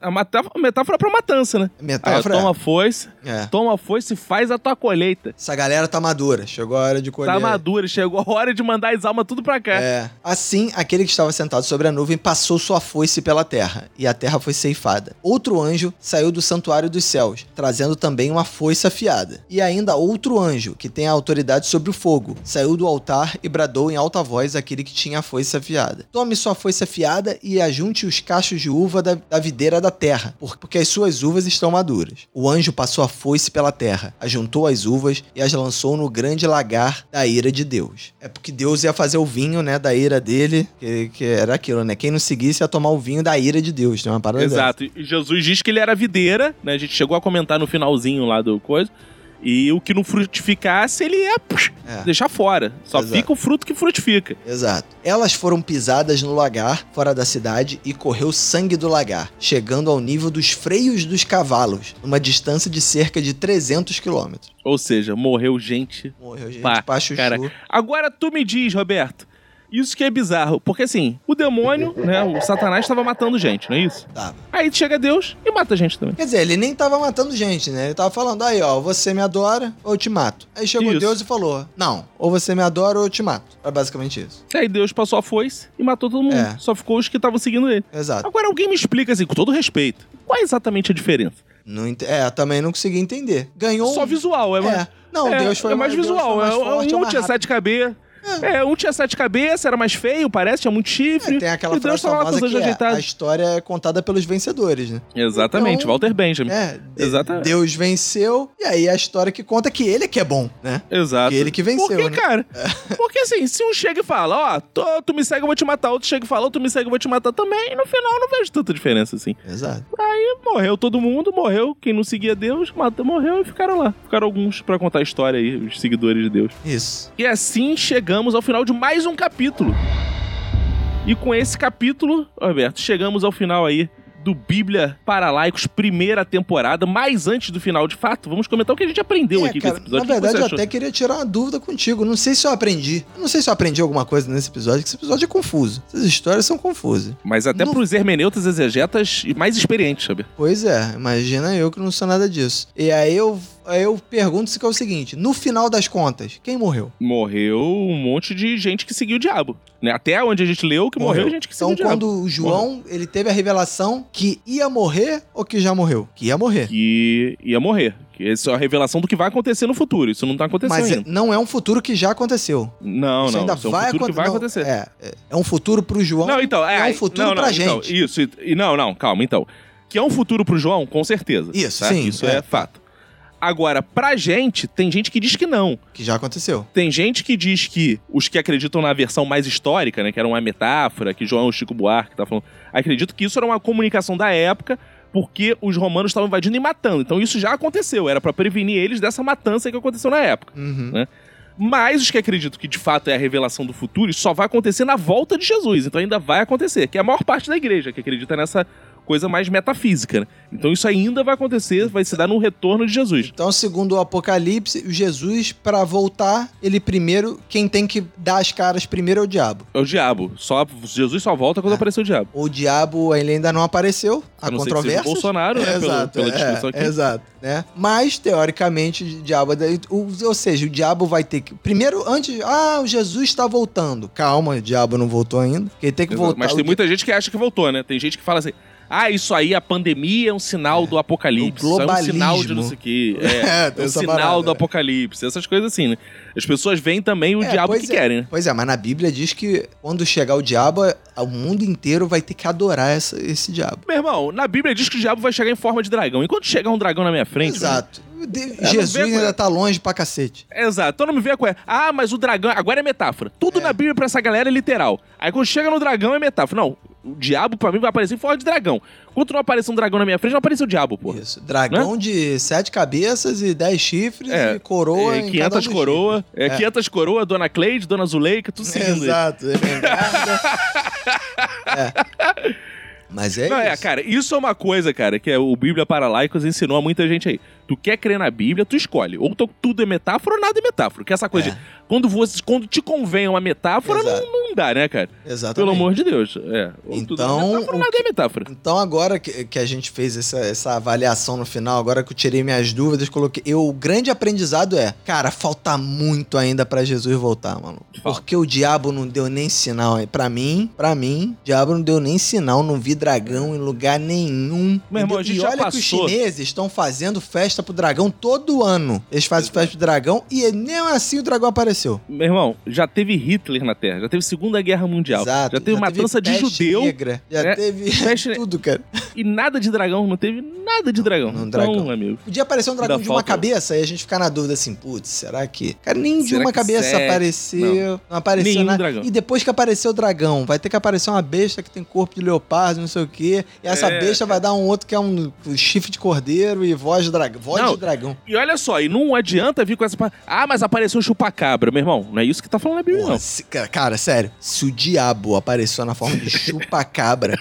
A metáfora, metáfora pra matança, né? Metáfora. Aí, toma foice, É. toma foice e faz a tua colheita. Essa galera tá madura. Chegou a hora de colher. Tá madura, chegou a hora de mandar as almas tudo pra cá. É. Assim, aquele que estava sentado sobre a nuvem passou sua foice pela terra, e a terra foi ceifada. Outro anjo saiu do santuário dos céus, trazendo também uma foice afiada. E ainda outro anjo, que tem a autoridade sobre o fogo, saiu do altar e bradou em alta voz àquele que tinha a foice afiada: Tome sua foice afiada e ajunte os cachos de uva da, da videira da terra, por- porque as suas uvas estão maduras. O anjo passou a foice pela terra, ajuntou as uvas e as lançou no grande lagar da ira de Deus. É porque Deus ia fazer o vinho, né, da ira dele, que, que era aquilo, né? Quem não seguisse ia tomar o vinho da ira de Deus, tem uma parada dessa. Exato. E Jesus diz que ele era videira, né? A gente chegou a comentar no finalzinho lá do coisa. E o que não frutificasse, ele ia É. deixar fora. Só Exato. fica o fruto que frutifica. Exato. Elas foram pisadas no lagar, fora da cidade, e correu sangue do lagar, chegando ao nível dos freios dos cavalos, numa distância de cerca de 300 quilômetros. Ou seja, morreu gente. Morreu gente Pá, chuchu. cara. Agora tu me diz, Roberto. Isso que é bizarro. Porque assim, o demônio, né? O Satanás estava matando gente, não é isso? Tava. Aí chega Deus e mata a gente também. Quer dizer, ele nem tava matando gente, né? Ele tava falando, aí, ó, você me adora ou eu te mato. Aí chegou Isso. Deus e falou, não, ou você me adora ou eu te mato. Era basicamente isso. Aí Deus passou a foice e matou todo mundo. É. Só ficou os que estavam seguindo ele. Exato. Agora alguém me explica assim, com todo respeito. Qual é exatamente a diferença? Não ent- É, também não consegui entender. Ganhou. Só visual, é, É. Não, é, Deus foi é mais Deus visual. mais é, forte, um é mais tinha rápido. Cabeças. É, um tinha sete cabeças, era mais feio, parece, tinha muito chifre. É, tem aquela e Deus frase lá famosa os que é, a história é contada pelos vencedores, né? Exatamente, Então, Walter Benjamin. É, de- Exatamente. Deus venceu, e aí a história que conta é que ele é que é bom, né? Exato. Que ele que venceu, Por que, né? cara? Porque assim, se um chega e fala, ó, tu, tu me segue, eu vou te matar. Outro chega e fala, tu me segue, eu vou te matar também. E no final eu não vejo tanta diferença assim. Exato. Aí morreu todo mundo, morreu. Quem não seguia Deus, matou, morreu e ficaram lá. Ficaram alguns pra contar a história aí, os seguidores de Deus. Isso. E assim chegamos ao final de mais um capítulo. E com esse capítulo, Alberto, chegamos ao final aí do Bíblia para Laicos, primeira temporada, mas antes do final, de fato, vamos comentar o que a gente aprendeu É, aqui cara, com esse episódio. na verdade, eu achou? até queria tirar uma dúvida contigo. Não sei se eu aprendi. Eu Não sei se eu aprendi alguma coisa nesse episódio, que esse episódio é confuso. Essas histórias são confusas. Mas até Não- pros hermeneutas exegetas mais experientes, sabe? Pois é, imagina eu que não sou nada disso. E aí eu, eu pergunto se que é o seguinte: no final das contas, quem morreu? Morreu um monte de gente que seguiu o diabo. Né? Até onde a gente leu que morreu, gente que seguiu Então, o diabo. quando o João ele teve a revelação que ia morrer ou que já morreu? Que ia morrer. Que ia morrer. Essa é a revelação do que vai acontecer no futuro. Isso não tá acontecendo Mas é- ainda. não é um futuro que já aconteceu. Não, Isso não. ainda Isso é um vai, futuro que vai não, acontecer. É, é, é um futuro pro João. Não, então, é, é um aí- futuro não, não, pra então, gente. isso, e não, não, calma, então. Que é um futuro pro João, com certeza. Isso, tá? sim, Isso é. é. fato. Agora, pra gente, tem gente que diz que não. Que já aconteceu. Tem gente que diz que os que acreditam na versão mais histórica, né, que era uma metáfora, que João Chico Buarque tá falando, acredito que isso era uma comunicação da época, porque os romanos estavam invadindo e matando. Então isso já aconteceu, era pra prevenir eles dessa matança que aconteceu na época. Uhum. Né? Mas os que acreditam que de fato é a revelação do futuro, isso só vai acontecer na volta de Jesus. Então ainda vai acontecer, que é a maior parte da igreja que acredita nessa coisa mais metafísica. Né? Então isso ainda vai acontecer, vai se dar no retorno de Jesus. Então, segundo o Apocalipse, o Jesus, pra voltar, ele primeiro, quem tem que dar as caras primeiro é o diabo. É o diabo. Só, Jesus só volta quando É. aparecer o diabo. O diabo ele ainda não apareceu, A o controvérsias. Bolsonaro, né? pelo- Exato, pela é, descrição aqui. exato, né? Mas, teoricamente, o diabo... Ou seja, o diabo vai ter que... Primeiro, antes... Ah, o Jesus está voltando. Calma, o diabo não voltou ainda. Porque ele tem que Exato. voltar. Mas tem muita gente que acha que voltou, né? Tem gente que fala assim. Ah, isso aí, a pandemia é um sinal do apocalipse. O é um sinal de não sei o quê. É, É, é um sinal parada, do né? apocalipse. Essas coisas assim, né? As pessoas veem também o É, diabo que é. querem, né? Pois é, mas na Bíblia diz que quando chegar o diabo, o mundo inteiro vai ter que adorar essa- esse diabo. Meu irmão, na Bíblia diz que o diabo vai chegar em forma de dragão. Enquanto chegar um dragão na minha frente. Exato. De- Jesus ainda tá longe pra cacete. Exato. Então não me vê com. Ah, mas o dragão. Agora é metáfora. Tudo na Bíblia pra essa galera é literal. Aí quando chega no dragão é metáfora. Não, o diabo pra mim vai aparecer em forma de dragão. Quando não aparecer um dragão na minha frente, não apareceu o diabo, pô. Isso. Dragão de sete cabeças e dez chifres É. e coroa É, em 500 cada um coroa. É, É. 500 coroa, Dona Cleide, Dona Zuleika, tudo seguindo. ele. Exato. é bengala. é. Mas é Não, é, isso. cara, isso é uma coisa, cara, que é o Bíblia para Laicos ensinou a muita gente aí. Tu quer crer na Bíblia, tu escolhe. Ou tu- tudo é metáfora ou nada é metáfora. Que essa coisa É. de. Quando, você, quando te convém uma metáfora, Exato. não, não dá, né, cara? Exatamente. Pelo amor de Deus. É. É Então, metáfora, o ou nada é metáfora. Então, agora que, que a gente fez essa, essa avaliação no final, agora que eu tirei minhas dúvidas, coloquei. Eu, o grande aprendizado é, cara, falta muito ainda pra Jesus voltar, mano. Porque o diabo não deu nem sinal. aí. Pra mim, pra mim, o diabo não deu nem sinal, não vi dragão em lugar nenhum. Meu irmão, a e gente e olha que os passou. chineses estão fazendo festa pro dragão todo ano. Eles fazem festa pro dragão e nem assim o dragão apareceu. Meu irmão, já teve Hitler na Terra, já teve Segunda Guerra Mundial, Exato. já teve matança de peste judeu negra, já É, teve peste- tudo, cara. e nada de dragão, não teve nada de dragão. não, então, dragão. amigo. Podia aparecer um dragão de uma cabeça e a gente ficar na dúvida assim, putz, será que. Cara, nem de Será uma que cabeça apareceu. Não, apareceu Nenhum nada. dragão. E depois que apareceu o dragão, vai ter que aparecer uma besta que tem corpo de leopardo, não sei o quê. E essa É, besta vai dar um outro que é um chifre de cordeiro e voz de dragão. Voz Não. de dragão. E olha só, e não adianta vir com essa. Ah, mas apareceu o chupacabra, meu irmão. Não é isso que tá falando na Bíblia, não. se- cara, sério, se o diabo apareceu na forma de chupa-cabra,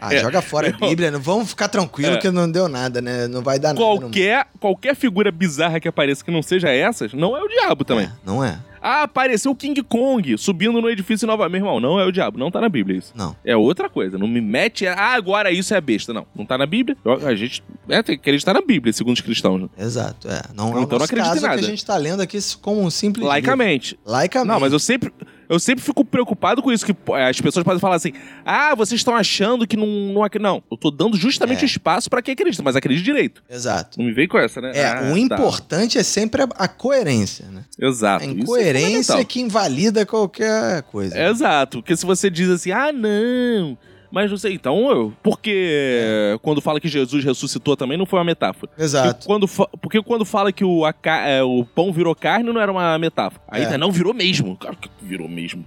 ah, joga fora a Bíblia, não vamos ficar tranquilo É. que não deu nada, né? Não vai dar nada. não. Qualquer, qualquer figura bizarra que apareça que não seja essas, não é o diabo também. É, não é? Ah, apareceu o King Kong subindo no edifício Nova. Meu irmão, não é o diabo, não tá na Bíblia isso. Não. É outra coisa. Não me mete. Ah, agora isso é besta. Não, não tá na Bíblia. A gente é, tem que acreditar na Bíblia, segundo os cristãos. né? Exato, é. Não, Então é o não nosso acredito em nada. que a gente tá lendo aqui como um simples livro. Laicamente. Laicamente. Não, mas eu sempre. Eu sempre fico preocupado com isso, que as pessoas podem falar assim: ah, vocês estão achando que não. Não, ac-" não eu tô dando justamente É. espaço pra quem acredita, mas acredite direito. Exato. Não me vem com essa, né? É, Ah, o tá. importante é sempre a, a coerência, né? Exato. A é incoerência fundamental. que invalida qualquer coisa. Exato, porque se você diz assim, ah, não. Mas não sei, então, eu, porque quando fala que Jesus ressuscitou também não foi uma metáfora. Exato. Porque quando, porque quando fala que o, a é, o pão virou carne não era uma metáfora. Aí É. tá, não, virou mesmo. Claro que virou mesmo.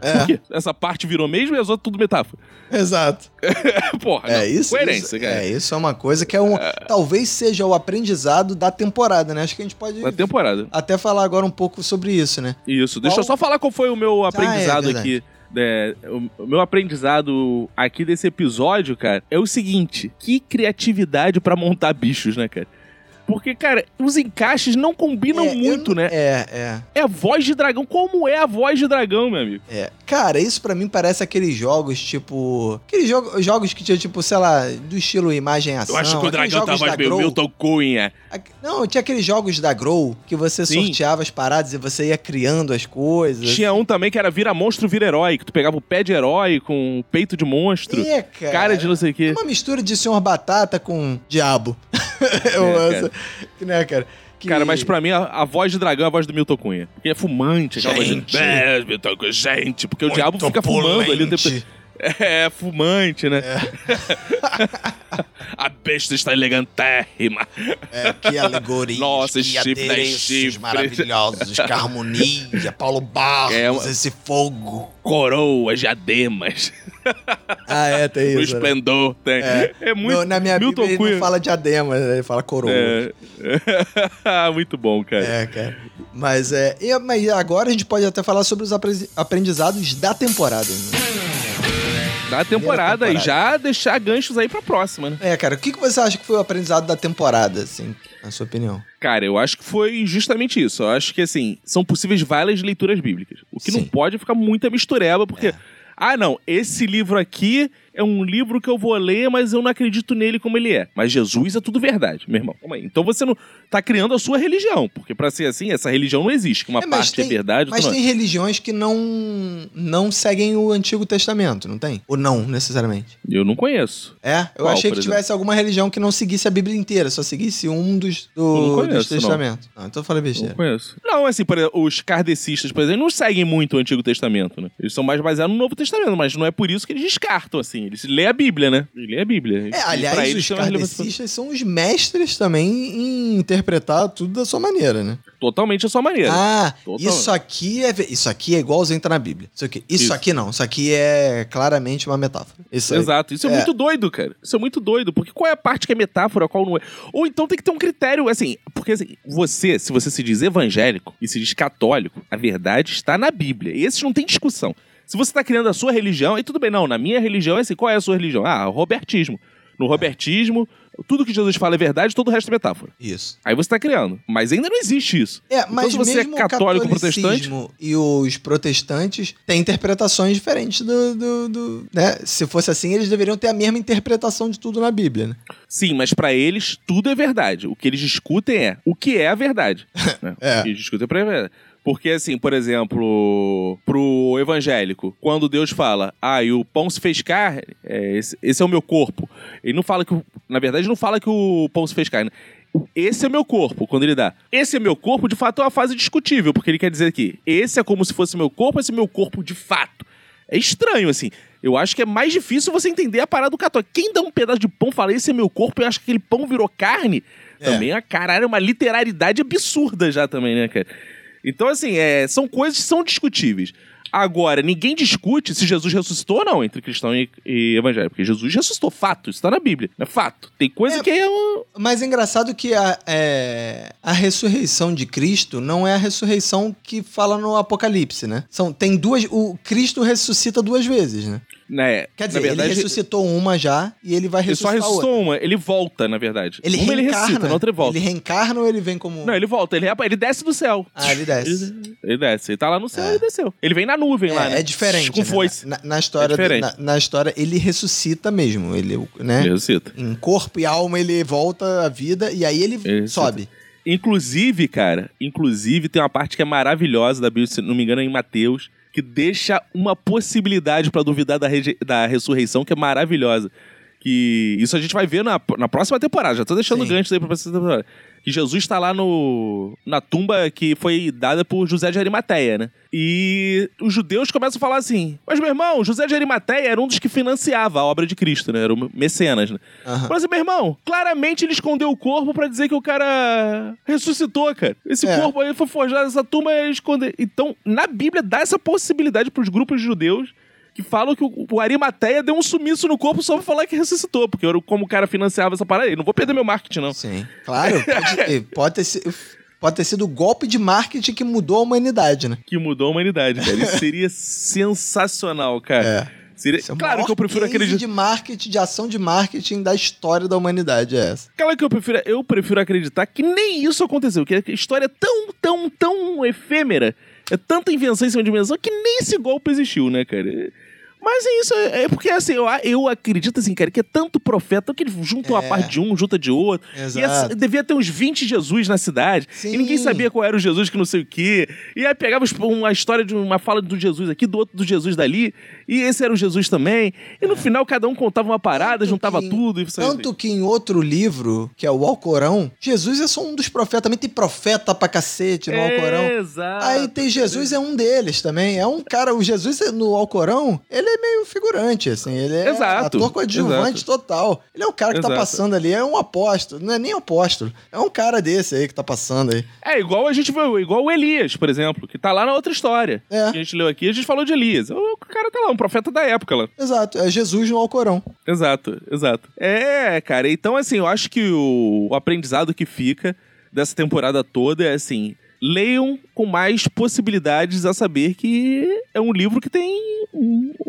É? Essa parte virou mesmo e as outras tudo metáfora. exato. Porra, É não. isso. Coerência, isso, cara. É, isso é uma coisa que é um. Talvez seja o aprendizado da temporada, né? Acho que a gente pode Na temporada. até falar agora um pouco sobre isso, né? Isso. Deixa eu Qual- só falar qual foi o meu aprendizado é verdade. aqui. É, o- o meu aprendizado aqui desse episódio, cara, é o seguinte: que criatividade pra montar bichos, né, cara? Porque, cara, os encaixes não combinam É, muito, não- né? É, é. É a voz de dragão. Como é a voz de dragão, meu amigo? É, cara, isso pra mim parece aqueles jogos, tipo. Aqueles jogo, jogos que tinha, tipo, sei lá, do estilo imagem ação. Eu acho que o dragão jogos mais meio. Milton Cunha. Não, tinha aqueles jogos da Grow que você Sim. sorteava as paradas e você ia criando as coisas. Tinha um também que era vira monstro, vira herói. Que tu pegava o pé de herói com o peito de monstro. É, cara. cara de não sei o É quê. uma mistura de Senhor Batata com Diabo. É, essa- que, né, cara? Que- Cara, mas pra mim a, a voz de dragão é a voz do Milton Cunha. Porque é fumante, aquela voz de. É, Milton Cunha, gente. Porque o Muito diabo fica fumando ali o polente. É, fumante, né? a besta está elegantérrima. É, que alegoria. Nossa, que chifre, adereços chifre. maravilhosos, que harmonia, Paulo Barros, É uma- esse fogo. Coroas, diademas. Ah, é, tem isso. né? esplendor. Tem. É, É. muito. No- na minha Milton Bíblia ele não fala diadema, ele fala coroa. É. É. muito bom, cara. cara. Mas é. mas agora a gente pode até falar sobre os apre- aprendizados da temporada. né? Da temporada, temporada. e já deixar ganchos aí pra próxima, né? É, cara, o que, que você acha que foi o aprendizado da temporada, assim, na sua opinião? Cara, eu acho que foi justamente isso. Eu acho que, assim, são possíveis várias leituras bíblicas. O que não Sim. pode é ficar muita mistureba, porque. Ah, não, esse livro aqui é um livro que eu vou ler, mas eu não acredito nele como ele é. Mas Jesus é tudo verdade, meu irmão. Calma aí. Então você não tá criando a sua religião, porque pra ser assim, essa religião não existe, que uma É, parte tem- é verdade, Mas tem não. é. religiões que não, não seguem o Antigo Testamento, não tem? Ou não, necessariamente? Eu não conheço. É, eu Qual, achei que exemplo? tivesse alguma religião que não seguisse a Bíblia inteira, só seguisse um dos, não do, conheço, dos não. testamentos. Não, então eu falei Não besteira. conheço. Não, assim, por exemplo, os kardecistas, por exemplo, não seguem muito o Antigo Testamento, né? Eles são mais baseados no Novo Testamento, mas não é por isso que eles descartam, assim. Eles lêem a Bíblia, né? Eles lêem a Bíblia. É, aliás, eles os kardecistas são os mestres também em interpretar tudo da sua maneira, né? Totalmente a sua maneira. Ah, Total. isso aqui é isso aqui é igualzinho tá na Bíblia. Isso aqui, isso, Isso. aqui não, isso aqui é claramente uma metáfora. Isso. Exato. Isso é, É. muito doido, cara. Isso é muito doido. Porque qual é a parte que é metáfora, qual não é? Ou então tem que ter um critério, assim, porque assim, você, se você se diz evangélico e se diz católico, a verdade está na Bíblia. E esses não tem discussão. Se você tá criando a sua religião, aí tudo bem, não, na minha religião é assim, qual é a sua religião? Ah, o robertismo. No robertismo, tudo que Jesus fala é verdade, todo o resto é metáfora. Isso. Aí você tá criando. Mas ainda não existe isso. É, mas se você é católico, o catolicismo e os protestantes têm interpretações diferentes do, do, do- né? Se fosse assim, eles deveriam ter a mesma interpretação de tudo na Bíblia, né? Sim, mas pra eles tudo é verdade. O que eles discutem é o que é a verdade. né? É. O que eles discutem é a verdade. Porque, assim, por exemplo, pro evangélico, quando Deus fala, ah, e o pão se fez carne, é, esse, esse é o meu corpo. Ele não fala que. Na verdade, não fala que o pão se fez carne. Esse é meu corpo, quando ele dá. Esse é meu corpo, de fato, é uma fase discutível, porque ele quer dizer que esse é como se fosse meu corpo, esse é meu corpo de fato. É estranho, assim. Eu acho que é mais difícil você entender a parada do católico. Quem dá um pedaço de pão e fala, esse é meu corpo, e acha que aquele pão virou carne, É. também é, caralho, é uma literalidade absurda já também, né, cara? Então, assim, é, são coisas que são discutíveis. Agora, ninguém discute se Jesus ressuscitou ou não entre cristão e, e evangélico. Porque Jesus ressuscitou, fato. Isso tá na Bíblia. É fato. Tem coisa É. que é. um- Mas é engraçado que a, é, a ressurreição de Cristo não é a ressurreição que fala no Apocalipse, né? São, tem duas. O Cristo ressuscita duas vezes, né? Né, Quer dizer, verdade, ele ressuscitou uma já e ele vai ele só ressuscitar outra. ressuscitou uma. Ele volta, na verdade. Ele uma ele reencarna. ressuscita, na outra ele volta. Ele reencarna ou ele vem como. Não, ele volta. Ele, ele desce do céu. Ah, ele desce. Ele, ele desce. Ele tá lá no céu É. ele desceu. Ele vem na nuvem lá, É, né? é diferente. Com né? foice. Na, na história, É na, na história, ele ressuscita mesmo. Ele, né? Ele ressuscita. Em corpo e alma ele volta à vida e aí ele Ele sobe. Inclusive, cara, inclusive tem uma parte que é maravilhosa da Bíblia, se não me engano, é em Mateus, que deixa uma possibilidade pra duvidar da, da ressurreição que é maravilhosa. Que isso a gente vai ver na, na próxima temporada. Já tô deixando Sim. gancho aí pra próxima temporada. Que Jesus tá lá no, na tumba que foi dada por José de Arimateia, né? E os judeus começam a falar assim: Mas meu irmão, José de Arimateia era um dos que financiava a obra de Cristo, né? Era o mecenas, né? Aham. Mas, meu irmão, claramente ele escondeu o corpo pra dizer que o cara ressuscitou, cara. Esse É. corpo aí foi forjado nessa tumba e esconder. Então, na Bíblia, dá essa possibilidade pros grupos judeus que falam que o, o Arimateia deu um sumiço no corpo só pra falar que ressuscitou, porque era como o cara financiava essa parada aí. Não vou perder meu marketing, não. Sim. Claro, pode, pode ter sido. Pode ter sido o golpe de marketing que mudou a humanidade, né? Que mudou a humanidade, cara. Isso seria sensacional, cara. É. Seria... É Claro que eu prefiro acreditar. de marketing, de ação de marketing da história da humanidade, é essa. Aquela que eu prefiro, eu prefiro acreditar que nem isso aconteceu, que a história é tão, tão, tão efêmera, é tanta invenção em cima de invenção, que nem esse golpe existiu, né, cara? Mas é isso, é é porque assim, eu, eu acredito assim, cara, que é tanto profeta que eles juntam uma É. parte de um, junta de outro. E Exato. essa- devia ter uns 20 Jesus na cidade. Sim. E ninguém sabia qual era o Jesus que não sei o quê. E aí pegava uma história de uma fala do Jesus aqui, do outro do Jesus dali. E esse era o Jesus também. E no final cada um contava uma parada, Tanto juntava que- tudo. E Tanto que em outro livro, que é o Alcorão, Jesus é só um dos profetas. Também tem profeta pra cacete no Alcorão. Exato. Aí tem Jesus é um deles também. É um cara, o Jesus no Alcorão, ele é meio figurante, assim. Ele é Exato, ator coadjuvante exato. total. Ele é o cara que tá Exato. passando ali, é um apóstolo. Não é nem apóstolo, é um cara desse aí que tá passando aí. É igual a gente viu, igual o Elias, por exemplo, que tá lá na outra história. É. Que a gente leu aqui, a gente falou de Elias. O cara tá lá, um profeta da época lá. Exato, é Jesus no Alcorão. Exato, exato. É, cara, então assim, eu acho que o, o aprendizado que fica dessa temporada toda é assim. Leiam com mais possibilidades a saber que é um livro que tem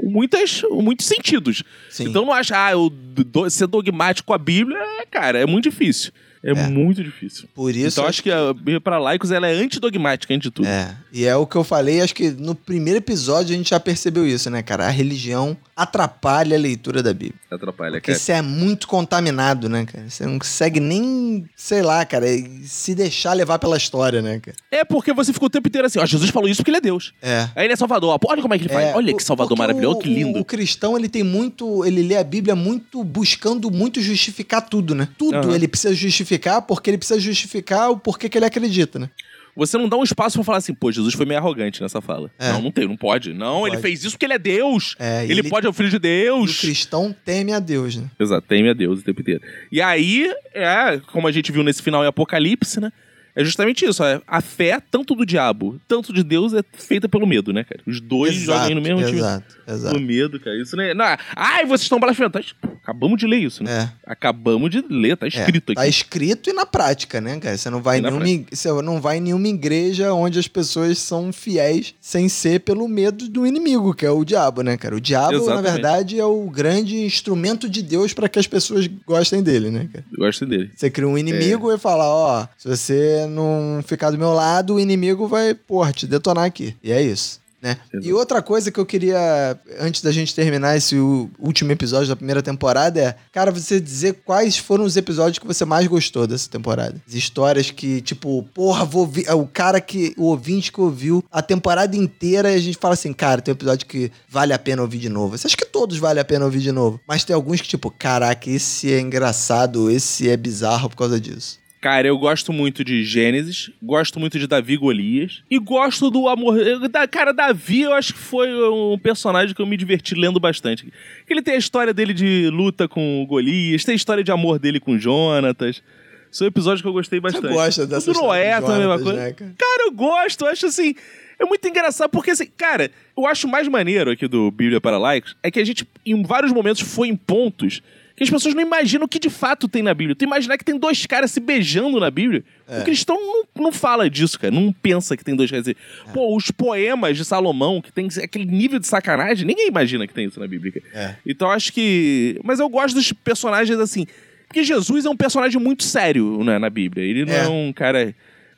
muitas, muitos sentidos. Sim. Então não acha, ah, eu do- ser dogmático com a Bíblia, é, cara, é muito difícil. É, É. muito difícil. Por isso. então acho que a Bíblia para laicos ela é antidogmática antes de tudo. É, e é o que eu falei, acho que no primeiro episódio a gente já percebeu isso, né, cara? A religião atrapalha a leitura da Bíblia. Atrapalha, Porque cara. você é muito contaminado, né, cara? Você não consegue nem, sei lá, cara, se deixar levar pela história, né, cara? É porque você ficou o tempo inteiro assim, ó, Jesus falou isso porque ele é Deus. É. Aí ele é Salvador. ó, Olha como é que ele faz. É, Olha o- que Salvador maravilhoso, o- que lindo. O, cristão, ele tem muito. Ele lê a Bíblia muito buscando muito justificar tudo, né? Tudo Aham. ele precisa justificar porque ele precisa justificar o porquê que ele acredita, né? Você não dá um espaço pra falar assim, pô, Jesus foi meio arrogante nessa fala. É. Não, não tem, não pode. Não, ele pode. fez isso porque ele é Deus. É, ele, ele- pode, é o filho de E o Deus. cristão teme a Deus, né? Exato, teme a Deus o tempo inteiro. E aí, é, como a gente viu nesse final em Apocalipse, né? É justamente isso. é, A fé, tanto do diabo, tanto de Deus, é feita pelo medo, né, cara? Os dois jogam aí no mesmo time. exato, exato. No medo, cara. Isso não é. Não, é, ai, vocês estão blasfemando. Tá Acabamos de ler isso, né? É. Acabamos de ler, tá escrito é, aqui. Tá escrito e na prática, né, cara? Você não vai E na em nenhuma, ig- você não vai em nenhuma igreja onde as pessoas são fiéis sem ser pelo medo do inimigo, que é o diabo, né, cara? O diabo, na Exatamente. verdade, é o grande instrumento de Deus para que as pessoas gostem dele, né, cara? Gosto dele. Você cria um inimigo É. e fala, ó, se você não ficar do meu lado, o inimigo vai, porra, te detonar aqui. E é isso. Né? E outra coisa que eu queria, antes da gente terminar esse último episódio da primeira temporada, é, cara, você dizer quais foram os episódios que você mais gostou dessa temporada. As histórias que, tipo, porra, vou ouvir. é O cara que, o ouvinte que ouviu a temporada inteira e a gente fala assim, cara, tem um episódio que vale a pena ouvir de novo. Você acha que todos vale a pena ouvir de novo? Mas tem alguns que, tipo, caraca, esse é engraçado, esse é bizarro por causa disso. Cara, eu gosto muito de Gênesis, gosto muito de Davi Golias e gosto do amor. eu- da- Cara, Davi eu acho que foi um personagem que eu me diverti lendo bastante. Ele tem a história dele de luta com o Golias, tem a história de amor dele com Jonatas. São episódios que eu gostei bastante. gosta dessa O Noé também uma coisa. né, cara? Cara, eu gosto, eu acho assim. É muito engraçado, porque assim, cara, eu acho mais maneiro aqui do Bíblia para Likes é que a gente, em vários momentos, foi em pontos que as pessoas não imaginam o que de fato tem na Bíblia. Tu imaginar que tem dois caras se beijando na Bíblia? É. O cristão não, não fala disso, cara. Não pensa que tem dois caras. assim. É. Pô, os poemas de Salomão, que tem aquele nível de sacanagem, ninguém imagina que tem isso na Bíblia. É. Então acho que. Mas eu gosto dos personagens assim. Porque Jesus é um personagem muito sério né, na Bíblia. Ele não é. É. um cara.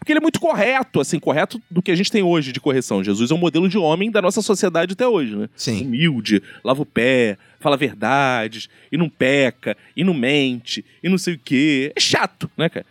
Porque ele é muito correto, assim, correto do que a gente tem hoje de correção. Jesus é um modelo de homem da nossa sociedade até hoje, né? Sim. Humilde, lava o pé, fala verdades, e não peca, e não mente, e não sei o quê. É chato, né, cara?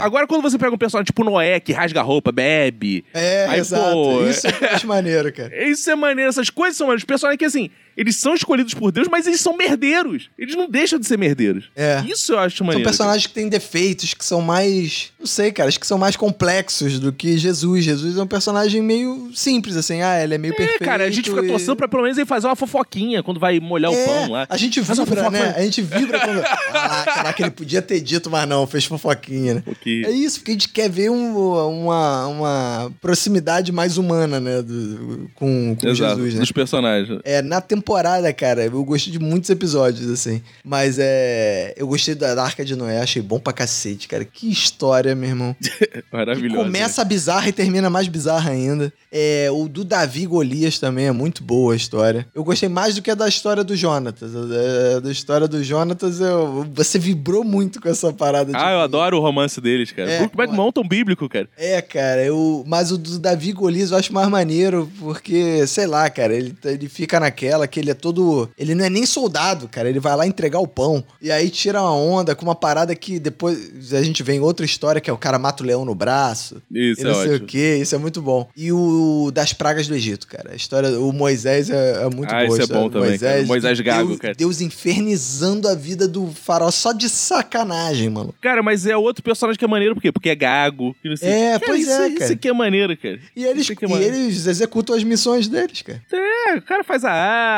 Agora, quando você pega um personagem tipo Noé, que rasga a roupa, bebe. É, Aí, exato. pô, Isso acho maneiro, cara. Isso é maneiro, essas coisas são maneiras. Os personagens que, assim, eles são escolhidos por Deus, mas eles são merdeiros. Eles não deixam de ser merdeiros. É. Isso eu acho São maneiro. personagens que têm defeitos, que são mais. Não sei, cara, acho que são mais complexos do que Jesus. Jesus é um personagem meio simples, assim. Ah, ele é meio É, perfeito. cara, a gente fica e- torcendo pra pelo menos ele fazer uma fofoquinha quando vai molhar o É, pão lá. A gente vibra, fofoca. né? A gente vibra quando. Ah, caraca, ele podia ter dito, mas não, fez fofoquinha, né? Porque... É isso, porque a gente quer ver um- uma, uma proximidade mais humana, né? do- com, com Exato, Jesus, né? dos personagens. É, na temporada, cara, eu gostei de muitos episódios, assim. Mas é. Eu gostei da Arca de Noé, achei bom pra cacete, cara. Que história, meu irmão. Que Maravilhoso. começa bizarra e termina mais bizarra ainda. É, o do Davi Golias também é muito boa a história. Eu gostei mais do que a da história do Jonatas. É, da história do Jonatas, eu, você vibrou muito com essa parada. Ah, eu tipo, adoro o romance deles, cara. É, Brookback pô. Mountain bíblico, cara. É, cara, eu, mas o do Davi Golias eu acho mais maneiro, porque, sei lá, cara, ele, ele fica naquela que ele é todo. Ele não é nem soldado, cara, ele vai lá entregar o pão. E aí tira uma onda com uma parada que depois a gente vê em outra história, que é o cara mata o leão no braço. Isso e é não sei ótimo. o que, isso é muito bom. E o das pragas do Egito, cara. A história, o Moisés é, é muito Ah, boa. isso é bom também, cara. O Moisés gago, Deus, cara. Deus infernizando a vida do faraó só de sacanagem, mano. Cara, mas é outro personagem que é maneiro, por quê? Porque é gago. não sei- É, Cara, pois isso, é, Isso cara. aqui é maneiro, cara. E eles, Isso é e eles executam as missões deles, cara. É, o cara faz a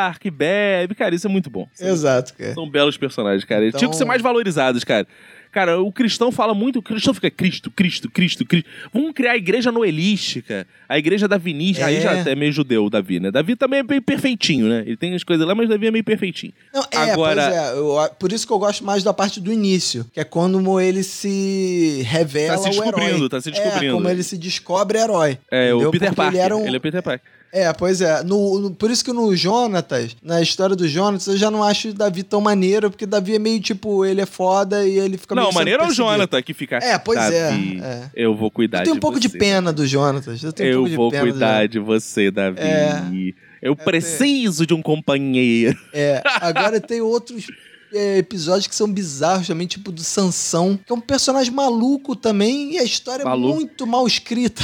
arca, e bebe. Cara, isso é muito bom. É Exato, cara. São belos personagens, cara. Então- Tinham que ser mais valorizados, cara. Cara, o cristão fala muito, o cristão fica Cristo, Cristo, Cristo, Cristo. Vamos criar a igreja noelística, a igreja davinística. Aí É. já é meio judeu, o Davi, né? Davi também é meio perfeitinho, né? Ele tem as coisas lá, mas Davi é meio perfeitinho. Não, é, Agora- pois é. eu- por isso que eu gosto mais da parte do início, que é quando ele se revela Tá se o descobrindo, herói. tá se É, descobrindo. como ele se descobre herói. É, entendeu? o Peter Parker. Ele, um... ele é Peter Parker. É, pois é. No, no- por isso que no Jonatas, na história do Jonatas, eu já não acho o Davi tão maneiro, porque Davi é meio tipo, ele é foda e ele fica meio Não, maneiro é o. Jonathan que fica. É, pois é, Davi, é. Eu vou cuidar Eu tenho de um pouco você. de pena do Jonatas. Eu tenho um Eu pouco de vou pena do cuidar de você, Davi. É. Eu preciso de um companheiro. É, agora tem outros é, episódios que são bizarros também, tipo do Sansão, que é um personagem maluco também, e a história Maluco. é muito mal escrita.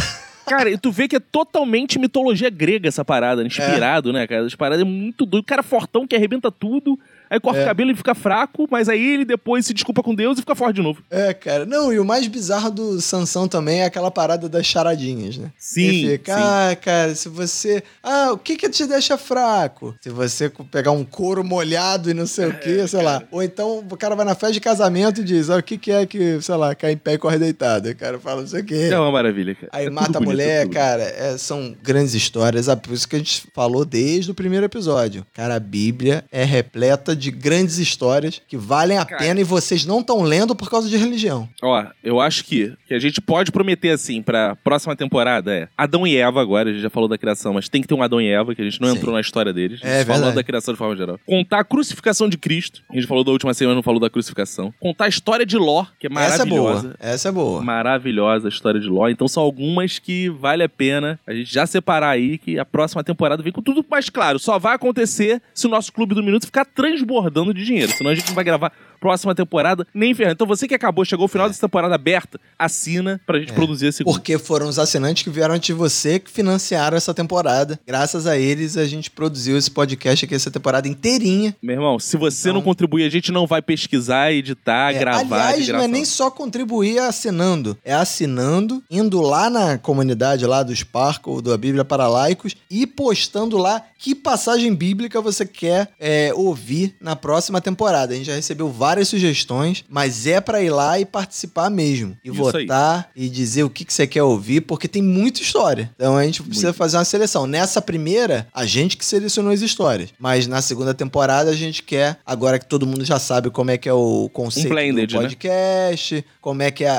Cara, e tu vê que é totalmente mitologia grega essa parada, né? inspirado, né, cara? As paradas é muito doido. O cara fortão que arrebenta tudo, aí corta É. o cabelo e fica fraco, mas aí ele depois se desculpa com Deus e fica forte de novo. É, cara. Não, e o mais bizarro do Sansão também é aquela parada das charadinhas, né? Sim, Ele fica, sim. ah, cara, se você. Ah, o que que te deixa fraco? Se você pegar um couro molhado e não sei o que, sei lá. Ou então o cara vai na festa de casamento e diz, ah, o que que é que, sei lá, cai em pé e corre deitado? Aí o cara fala, não sei o quê. É uma maravilha, cara. Aí É mata a mulher, tudo. cara, é, são grandes histórias. Ah, por isso que a gente falou desde o primeiro episódio. Cara, a Bíblia é repleta de grandes histórias que valem a Cara. pena e vocês não estão lendo por causa de religião. Ó, eu acho que, que a gente pode prometer assim pra próxima temporada é Adão e Eva agora, a gente já falou da criação, mas tem que ter um Adão e Eva, que a gente não Sim. entrou na história deles. A É gente falou verdade. da criação de forma geral. Contar a crucificação de Cristo. A gente falou da última semana, não falou da crucificação. Contar a história de Ló, que é Essa é maravilhosa. boa. Essa é boa. Maravilhosa a história de Ló. Então são algumas que vale a pena a gente já separar aí que a próxima temporada vem com tudo mais claro. Só vai acontecer se o nosso Clube do Minuto ficar transbordando de dinheiro. Senão a gente não vai gravar próxima temporada nem ferrando. Então você que acabou, chegou ao final dessa temporada aberta, assina pra gente produzir esse Porque foram os assinantes que vieram de você que financiaram essa temporada. Graças a eles, a gente produziu esse podcast aqui, essa temporada inteirinha. Meu irmão, se você não Então- contribuir, a gente não vai pesquisar, editar, É, gravar. aliás, não é nem só contribuir assinando. É assinando, indo lá na comunidade lá do Sparkle, da Bíblia para Laicos, e postando lá que passagem bíblica você quer é, ouvir na próxima temporada. A gente já recebeu várias sugestões, mas é pra ir lá e participar mesmo. E Isso aí. votar e dizer o que, que você quer ouvir, porque tem muita história. Então a gente precisa Muito. fazer uma seleção. Nessa primeira, a gente que selecionou as histórias. Mas na segunda temporada, a gente quer, agora que todo mundo já sabe como é que é o conceito blended, do né? podcast, como é que é a,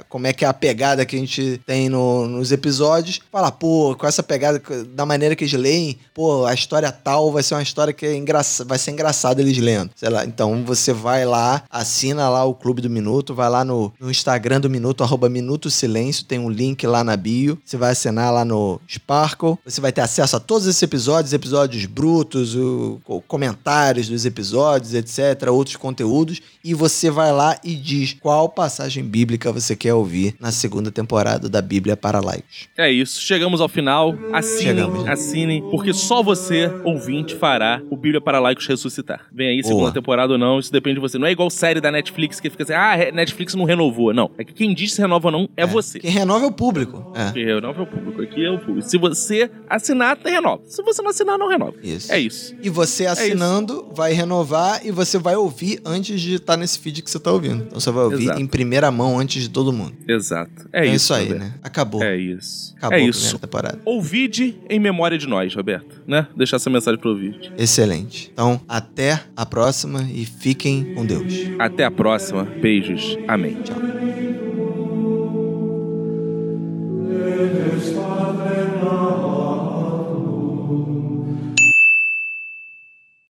a- como é que é a pegada que a gente tem no- nos episódios, falar, pô, com essa pegada, da maneira que eles leem, pô, a história tal vai ser uma história que é engraça, vai ser engraçada eles lendo. Sei lá, então você vai lá, assina lá o Clube do Minuto, vai lá no, no Instagram do Minuto, arroba Minuto Silêncio, tem um link lá na bio. Você vai assinar lá no Sparkle. Você vai ter acesso a todos esses episódios, episódios brutos, o, o- comentários dos episódios, etc., outros conteúdos. E você vai lá e diz qual passagem bíblica você quer ouvir na segunda temporada da Bíblia para Laicos. É isso, chegamos ao final. Assinem, Chegamos. assinem, porque só você, ouvinte, fará o Bíblia para Laicos ressuscitar. Vem aí, segunda Boa. temporada ou não, isso depende de você. Não é igual série da Netflix que fica assim, ah, Netflix não renovou. Não, é que quem diz se renova ou não é, você. Quem renova é o público. É. Quem renova é o público, aqui é o público. Se você assinar, renova. Se você não assinar, não renova. Isso. É isso. E você assinando vai renovar e você vai ouvir antes de estar nesse feed que você tá ouvindo. Então você vai ouvir Exato. em primeira mão antes de todo mundo. Exato. É, É, isso, isso aí, Roberto. né? Acabou. É isso. Acabou é a isso. temporada. Ouvide em memória de nós, Roberto. Né? Deixar essa mensagem pro ouvinte. Excelente. Então, até a próxima e com Deus. Até a próxima. Beijos. Amém. Tchau.